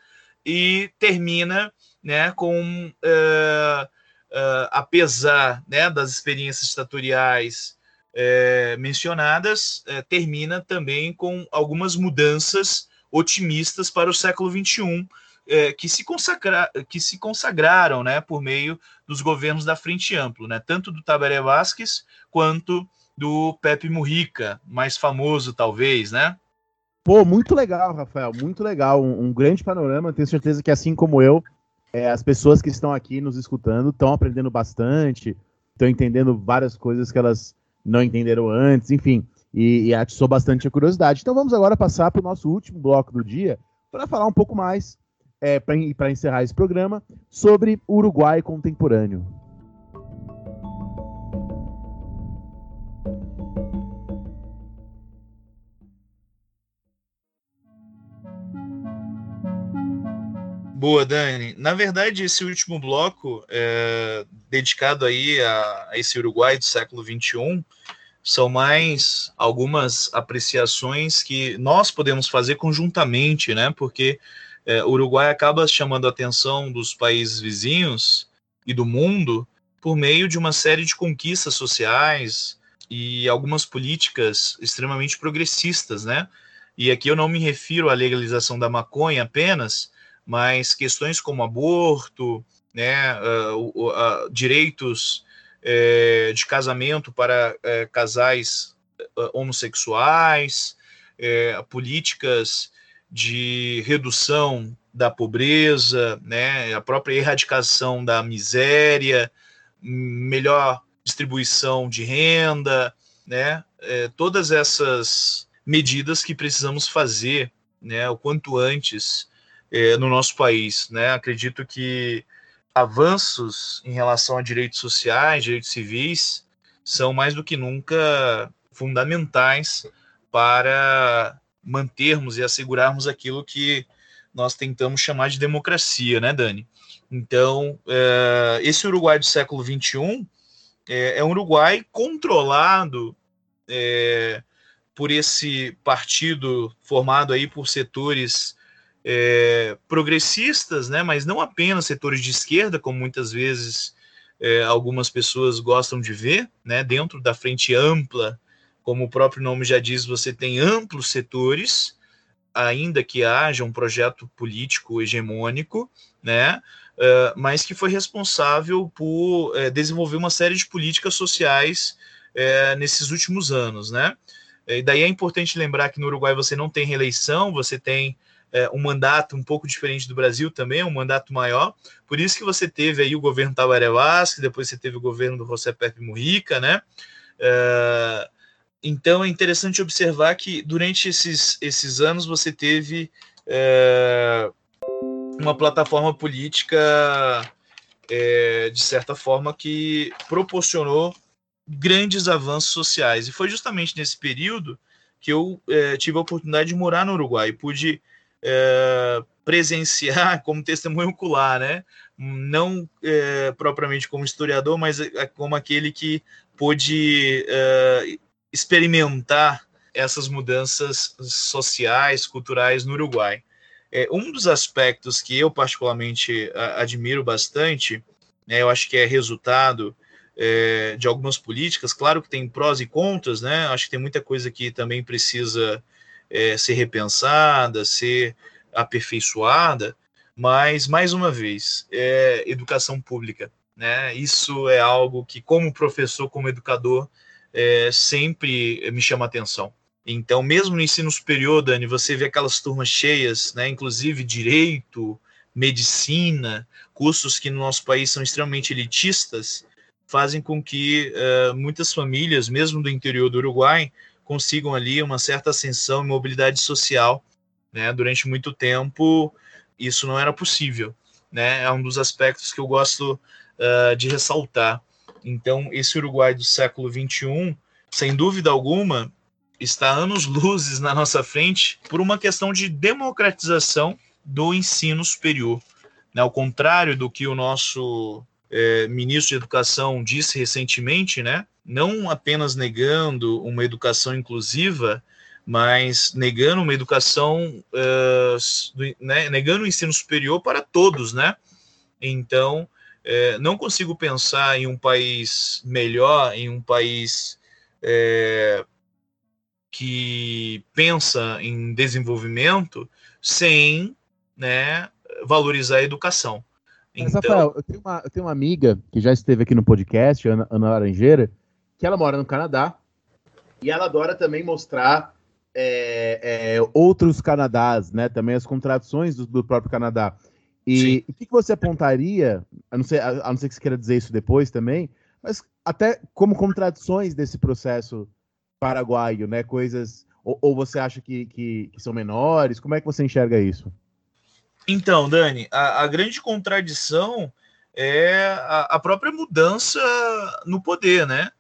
e termina né, com, uh, uh, apesar né, das experiências ditatoriais uh, mencionadas, termina também com algumas mudanças otimistas para o século XXI, é, que, se consagra, que se consagraram né, por meio dos governos da Frente Amplo, né, tanto do Tabaré Vázquez quanto do Pepe Mujica, mais famoso talvez, né? Pô, muito legal, Rafael, muito legal, um, um grande panorama, tenho certeza que assim como eu, é, as pessoas que estão aqui nos escutando estão aprendendo bastante, estão entendendo várias coisas que elas não entenderam antes, enfim e, e atiçou bastante a curiosidade. Então vamos agora passar para o nosso último bloco do dia para falar um pouco mais, é, para encerrar esse programa, sobre Uruguai contemporâneo. Boa, Dani. Na verdade, esse último bloco, é, dedicado aí a, a, esse Uruguai do século XXI, são mais algumas apreciações que nós podemos fazer conjuntamente, né? Porque é, o Uruguai acaba chamando a atenção dos países vizinhos e do mundo por meio de uma série de conquistas sociais e algumas políticas extremamente progressistas, né? E aqui eu não me refiro à legalização da maconha apenas, mas questões como aborto, né, uh, uh, uh, direitos é, de casamento para é, casais é, homossexuais, é, políticas de redução da pobreza, né, a própria erradicação da miséria, melhor distribuição de renda, né, é, todas essas medidas que precisamos fazer, né, o quanto antes é, no nosso país, né, acredito que avanços em relação a direitos sociais, direitos civis, são mais do que nunca fundamentais para mantermos e assegurarmos aquilo que nós tentamos chamar de democracia, né, Dani? Então, é, esse Uruguai do século XXI é, é um Uruguai controlado é, por esse partido formado aí por setores é, progressistas, né, mas não apenas setores de esquerda, como muitas vezes é, algumas pessoas gostam de ver, né, dentro da frente ampla, como o próprio nome já diz, você tem amplos setores, ainda que haja um projeto político hegemônico, né, uh, mas que foi responsável por uh, desenvolver uma série de políticas sociais uh, nesses últimos anos, né. E daí é importante lembrar que no Uruguai você não tem reeleição, você tem um mandato um pouco diferente do Brasil também, um mandato maior. Por isso que você teve aí o governo Tabaré Vázquez, depois você teve o governo do José Pepe Mujica, né? É, então é interessante observar que durante esses, esses anos você teve é, uma plataforma política, é, de certa forma, que proporcionou grandes avanços sociais. E foi justamente nesse período que eu é, tive a oportunidade de morar no Uruguai. Pude é, presenciar como testemunho ocular, né? Não é, propriamente como historiador, mas é, como aquele que pôde é, experimentar essas mudanças sociais, culturais no Uruguai. é, um dos aspectos que eu particularmente a, admiro bastante, né, eu acho que é resultado é, de algumas políticas, claro que tem prós e contras, né? Acho que tem muita coisa que também precisa é, ser repensada, ser aperfeiçoada, mas mais uma vez, é educação pública, né? Isso é algo que, como professor, como educador, é, sempre me chama atenção. Então, mesmo no ensino superior, Dani, você vê aquelas turmas cheias, né? Inclusive direito, medicina, cursos que no nosso país são extremamente elitistas, fazem com que uh, muitas famílias, mesmo do interior do Uruguai, consigam ali uma certa ascensão e mobilidade social. Né? Durante muito tempo, isso não era possível. Né? É um dos aspectos que eu gosto uh, de ressaltar. Então, esse Uruguai do século XXI, sem dúvida alguma, está anos luzes na nossa frente por uma questão de democratização do ensino superior. Né? Ao contrário do que o nosso é, ministro de Educação disse recentemente, né? Não apenas negando uma educação inclusiva, mas negando uma educação, uh, né, negando o ensino superior para todos, né? Então, é, não consigo pensar em um país melhor, em um país é, que pensa em desenvolvimento sem né, valorizar a educação. Mas, então... Rafael, eu tenho, uma, eu tenho uma amiga que já esteve aqui no podcast, Ana, Ana Laranjeira, que ela mora no Canadá e ela adora também mostrar é, é, outros Canadás, né? Também as contradições do, do próprio Canadá. E o que, que, você apontaria, a não, ser, a, a não ser que você queira dizer isso depois também, mas até como contradições desse processo paraguaio, né? Coisas. Ou, ou você acha que, que, que, são menores? Como é que você enxerga isso? Então, Dani, a, a grande contradição é a, a, própria mudança no poder, né?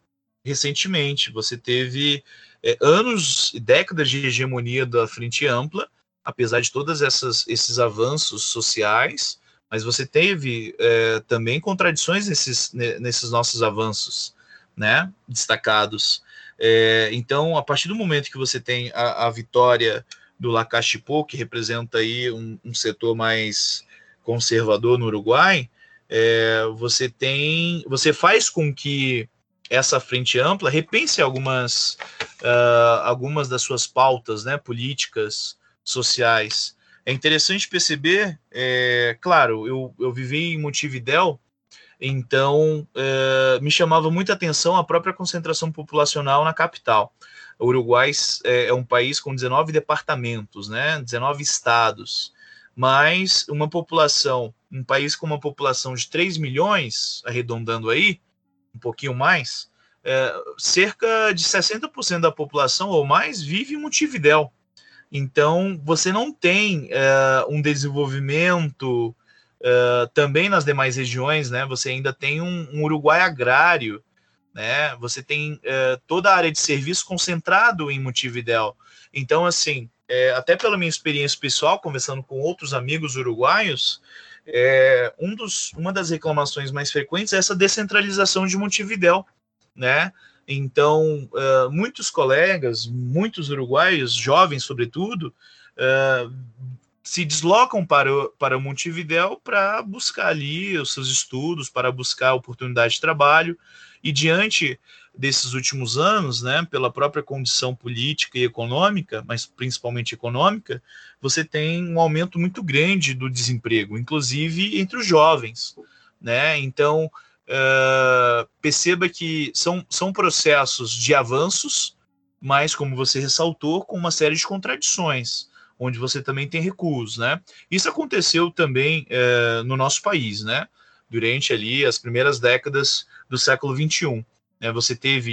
Recentemente, você teve é, anos e décadas de hegemonia da Frente Ampla, apesar de todos esses avanços sociais, mas você teve é, também contradições nesses, nesses nossos avanços, né? Destacados. É, então, a partir do momento que você tem a, a vitória do Lacachipo, que representa aí um, um, setor mais conservador no Uruguai, é, você tem, você faz com que essa frente ampla repense algumas, uh, algumas das suas pautas, né, políticas, sociais. É interessante perceber, é, claro, eu, eu vivi em Montevidéu, então é, me chamava muita atenção a própria concentração populacional na capital. O Uruguai é, é um país com 19 departamentos, né? 19 estados, mas uma população, um país com uma população de 3 milhões, arredondando aí, um pouquinho mais, é, cerca de 60% da população ou mais vive em Montevidéu. Então, você não tem é, um desenvolvimento é, também nas demais regiões, né? Você ainda tem um, um Uruguai agrário, né? Você tem é, toda a área de serviço concentrado em Montevidéu. Então, assim, é, até pela minha experiência pessoal, conversando com outros amigos uruguaios, é, um dos, uma das reclamações mais frequentes é essa descentralização de Montevidéu, né? Então, uh, muitos colegas, muitos uruguaios, jovens sobretudo, uh, se deslocam para, para Montevidéu para buscar ali os seus estudos, para buscar oportunidade de trabalho, e diante desses últimos anos, né, pela própria condição política e econômica, mas principalmente econômica, você tem um aumento muito grande do desemprego, inclusive entre os jovens, né? Então, uh, perceba que são, são processos de avanços, mas como você ressaltou, com uma série de contradições, onde você também tem recuos, né? Isso aconteceu também uh, no nosso país, né? Durante ali as primeiras décadas do século XXI. Né? Você teve,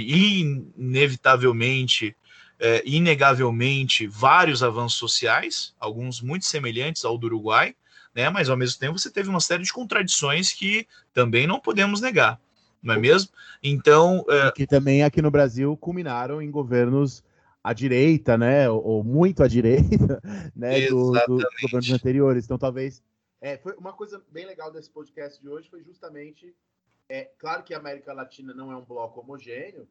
inevitavelmente, é, inegavelmente, vários avanços sociais, alguns muito semelhantes ao do Uruguai, né? mas ao mesmo tempo você teve uma série de contradições que também não podemos negar, não é mesmo? Então. É... Que também aqui no Brasil culminaram em governos à direita, né? Ou, ou muito à direita, né? Do, do, dos governos anteriores. Então, talvez. É, foi uma coisa bem legal desse podcast de hoje foi justamente é claro que a América Latina não é um bloco homogêneo,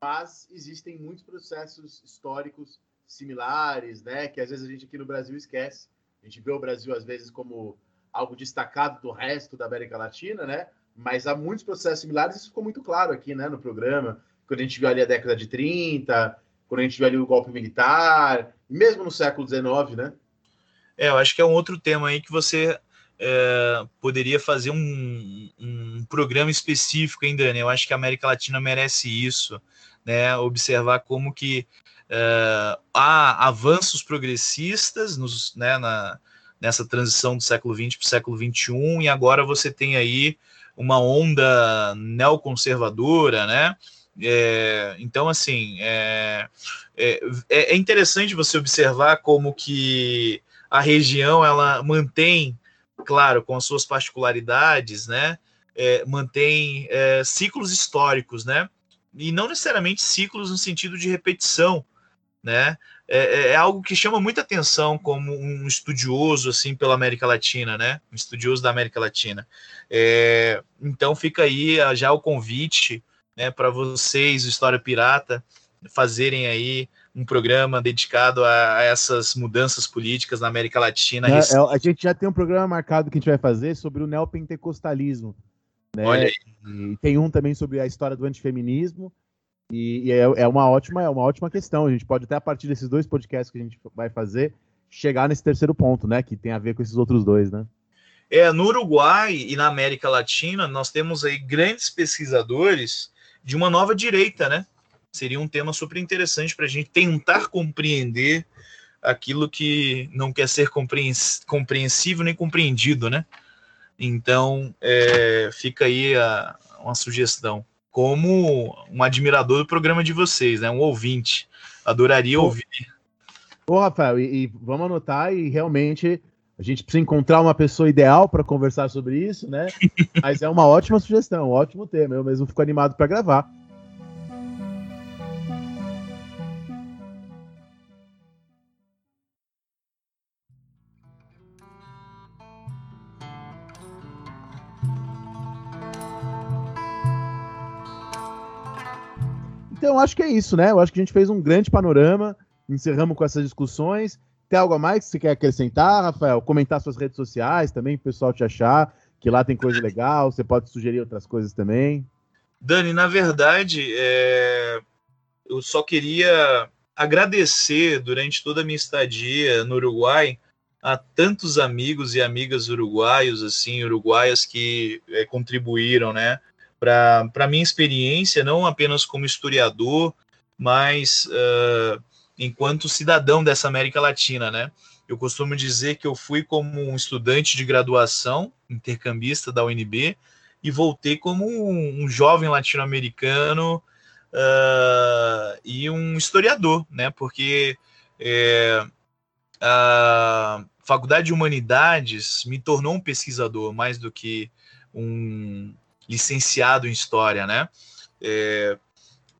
mas existem muitos processos históricos similares, né? Que às vezes a gente aqui no Brasil esquece. Gente vê o Brasil às vezes como algo destacado do resto da América Latina, né? Mas há muitos processos similares, isso ficou muito claro aqui, né, no programa, quando a gente viu ali a década de 30, quando a gente viu ali o golpe militar, mesmo no século XIX, né? É, eu acho que é um outro tema aí que você é, poderia fazer um, um, programa específico, hein, Dani? Eu acho que a América Latina merece isso, né? Observar como que é, há avanços progressistas nos, né, na, nessa transição do século XX para o século XXI, e agora você tem aí uma onda neoconservadora, né? É, então, assim, é, é, é, interessante você observar como que a região ela mantém, claro, com as suas particularidades, né? É, mantém é, ciclos históricos, né? E não necessariamente ciclos no sentido de repetição, né? É, é, é, algo que chama muita atenção como um estudioso assim pela América Latina, né? Um estudioso da América Latina. É, então fica aí já o convite, né, para vocês, História Pirata, fazerem aí um programa dedicado a, a essas mudanças políticas na América Latina. É, é, a gente já tem um programa marcado que a gente vai fazer sobre o neopentecostalismo. Né? Olha aí. E tem um também sobre a história do antifeminismo e, e é, é, uma ótima, é uma ótima questão. A gente pode até a partir desses dois podcasts que a gente vai fazer chegar nesse terceiro ponto, né? Que tem a ver com esses outros dois, né? É, no Uruguai e na América Latina, nós temos aí grandes pesquisadores de uma nova direita, né? Seria um tema super interessante para a gente tentar compreender aquilo que não quer ser compreensível nem compreendido, né? Então, é, fica aí a, uma sugestão como um admirador do programa de vocês, né? Um ouvinte. Adoraria ouvir. Ô, Rafael, e, e vamos anotar e realmente a gente precisa encontrar uma pessoa ideal para conversar sobre isso, né? Mas é uma ótima sugestão, um ótimo tema. Eu mesmo fico animado para gravar. Então, acho que é isso, né? Eu acho que a gente fez um grande panorama, encerramos com essas discussões. Tem algo a mais que você quer acrescentar, Rafael? Comentar suas redes sociais também, o pessoal te achar, que lá tem coisa legal, você pode sugerir outras coisas também. Dani, na verdade, é... eu só queria agradecer durante toda a minha estadia no Uruguai a tantos amigos e amigas uruguaios, assim, uruguaias que é, contribuíram, né, para a minha experiência, não apenas como historiador, mas uh, enquanto cidadão dessa América Latina, né? Eu costumo dizer que eu fui como um estudante de graduação, intercambista da UNB, e voltei como um, um jovem latino-americano uh, e um historiador, né? Porque é, a Faculdade de Humanidades me tornou um pesquisador mais do que um licenciado em História, né? É,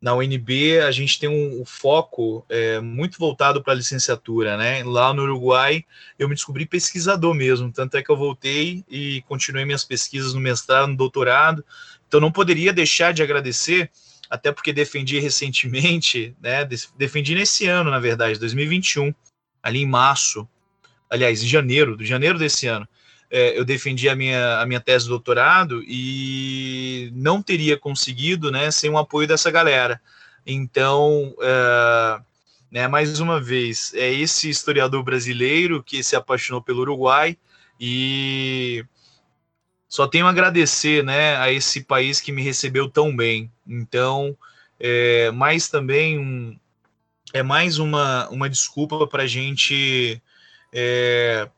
na UNB a gente tem um, um foco é, muito voltado para a licenciatura, né? Lá no Uruguai eu me descobri pesquisador mesmo, tanto é que eu voltei e continuei minhas pesquisas no mestrado, no doutorado. Então não poderia deixar de agradecer, até porque defendi recentemente, né? Defendi nesse ano, na verdade, 2021, ali em março, aliás, em janeiro, de janeiro desse ano eu defendi a minha, a minha tese de doutorado e não teria conseguido né, sem o apoio dessa galera. Então, é, né, mais uma vez, é esse historiador brasileiro que se apaixonou pelo Uruguai e só tenho a agradecer né, a esse país que me recebeu tão bem. Então, é, mais também um, é mais uma, uma desculpa para a gente é,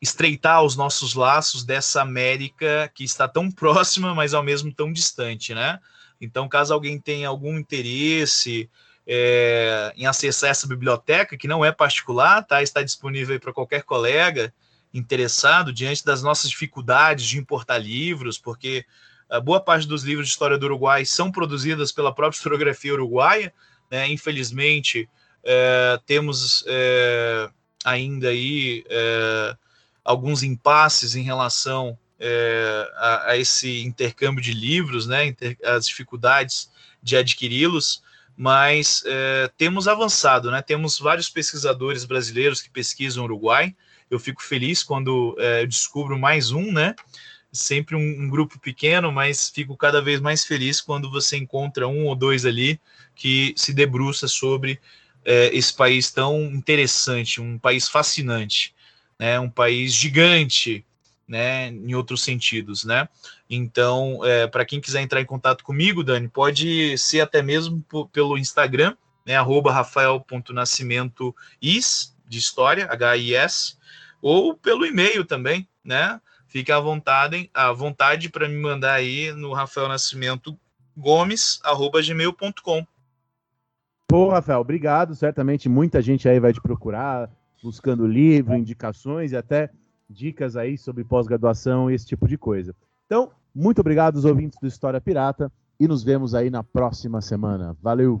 estreitar os nossos laços dessa América que está tão próxima, mas ao mesmo tão distante, né? Então, caso alguém tenha algum interesse é, em acessar essa biblioteca, que não é particular, tá? Está disponível para qualquer colega interessado diante das nossas dificuldades de importar livros, porque a boa parte dos livros de história do Uruguai são produzidas pela própria historiografia uruguaia, né? Infelizmente, é, temos é, ainda aí é, alguns impasses em relação é, a, a, esse intercâmbio de livros, né, inter, as dificuldades de adquiri-los, mas é, temos avançado, né, temos vários pesquisadores brasileiros que pesquisam o Uruguai, Eu fico feliz quando é, eu descubro mais um, né? Sempre um, um, grupo pequeno, mas fico cada vez mais feliz quando você encontra um ou dois ali que se debruça sobre é, esse país tão interessante, um país fascinante, né? Um país gigante, né, em outros sentidos, né? Então, é, para quem quiser entrar em contato comigo, Dani, pode ser até mesmo pelo Instagram, né, rafael.nascimentois, de história, H-I-S, ou pelo e-mail também, né? Fique à vontade, à vontade para me mandar aí no Rafael Nascimento Gomes, arroba gmail.com. Pô, Rafael, obrigado. Certamente muita gente aí vai te procurar, buscando livro, indicações e até dicas aí sobre pós-graduação e esse tipo de coisa. Então, muito obrigado aos ouvintes do História Pirata e nos vemos aí na próxima semana. Valeu!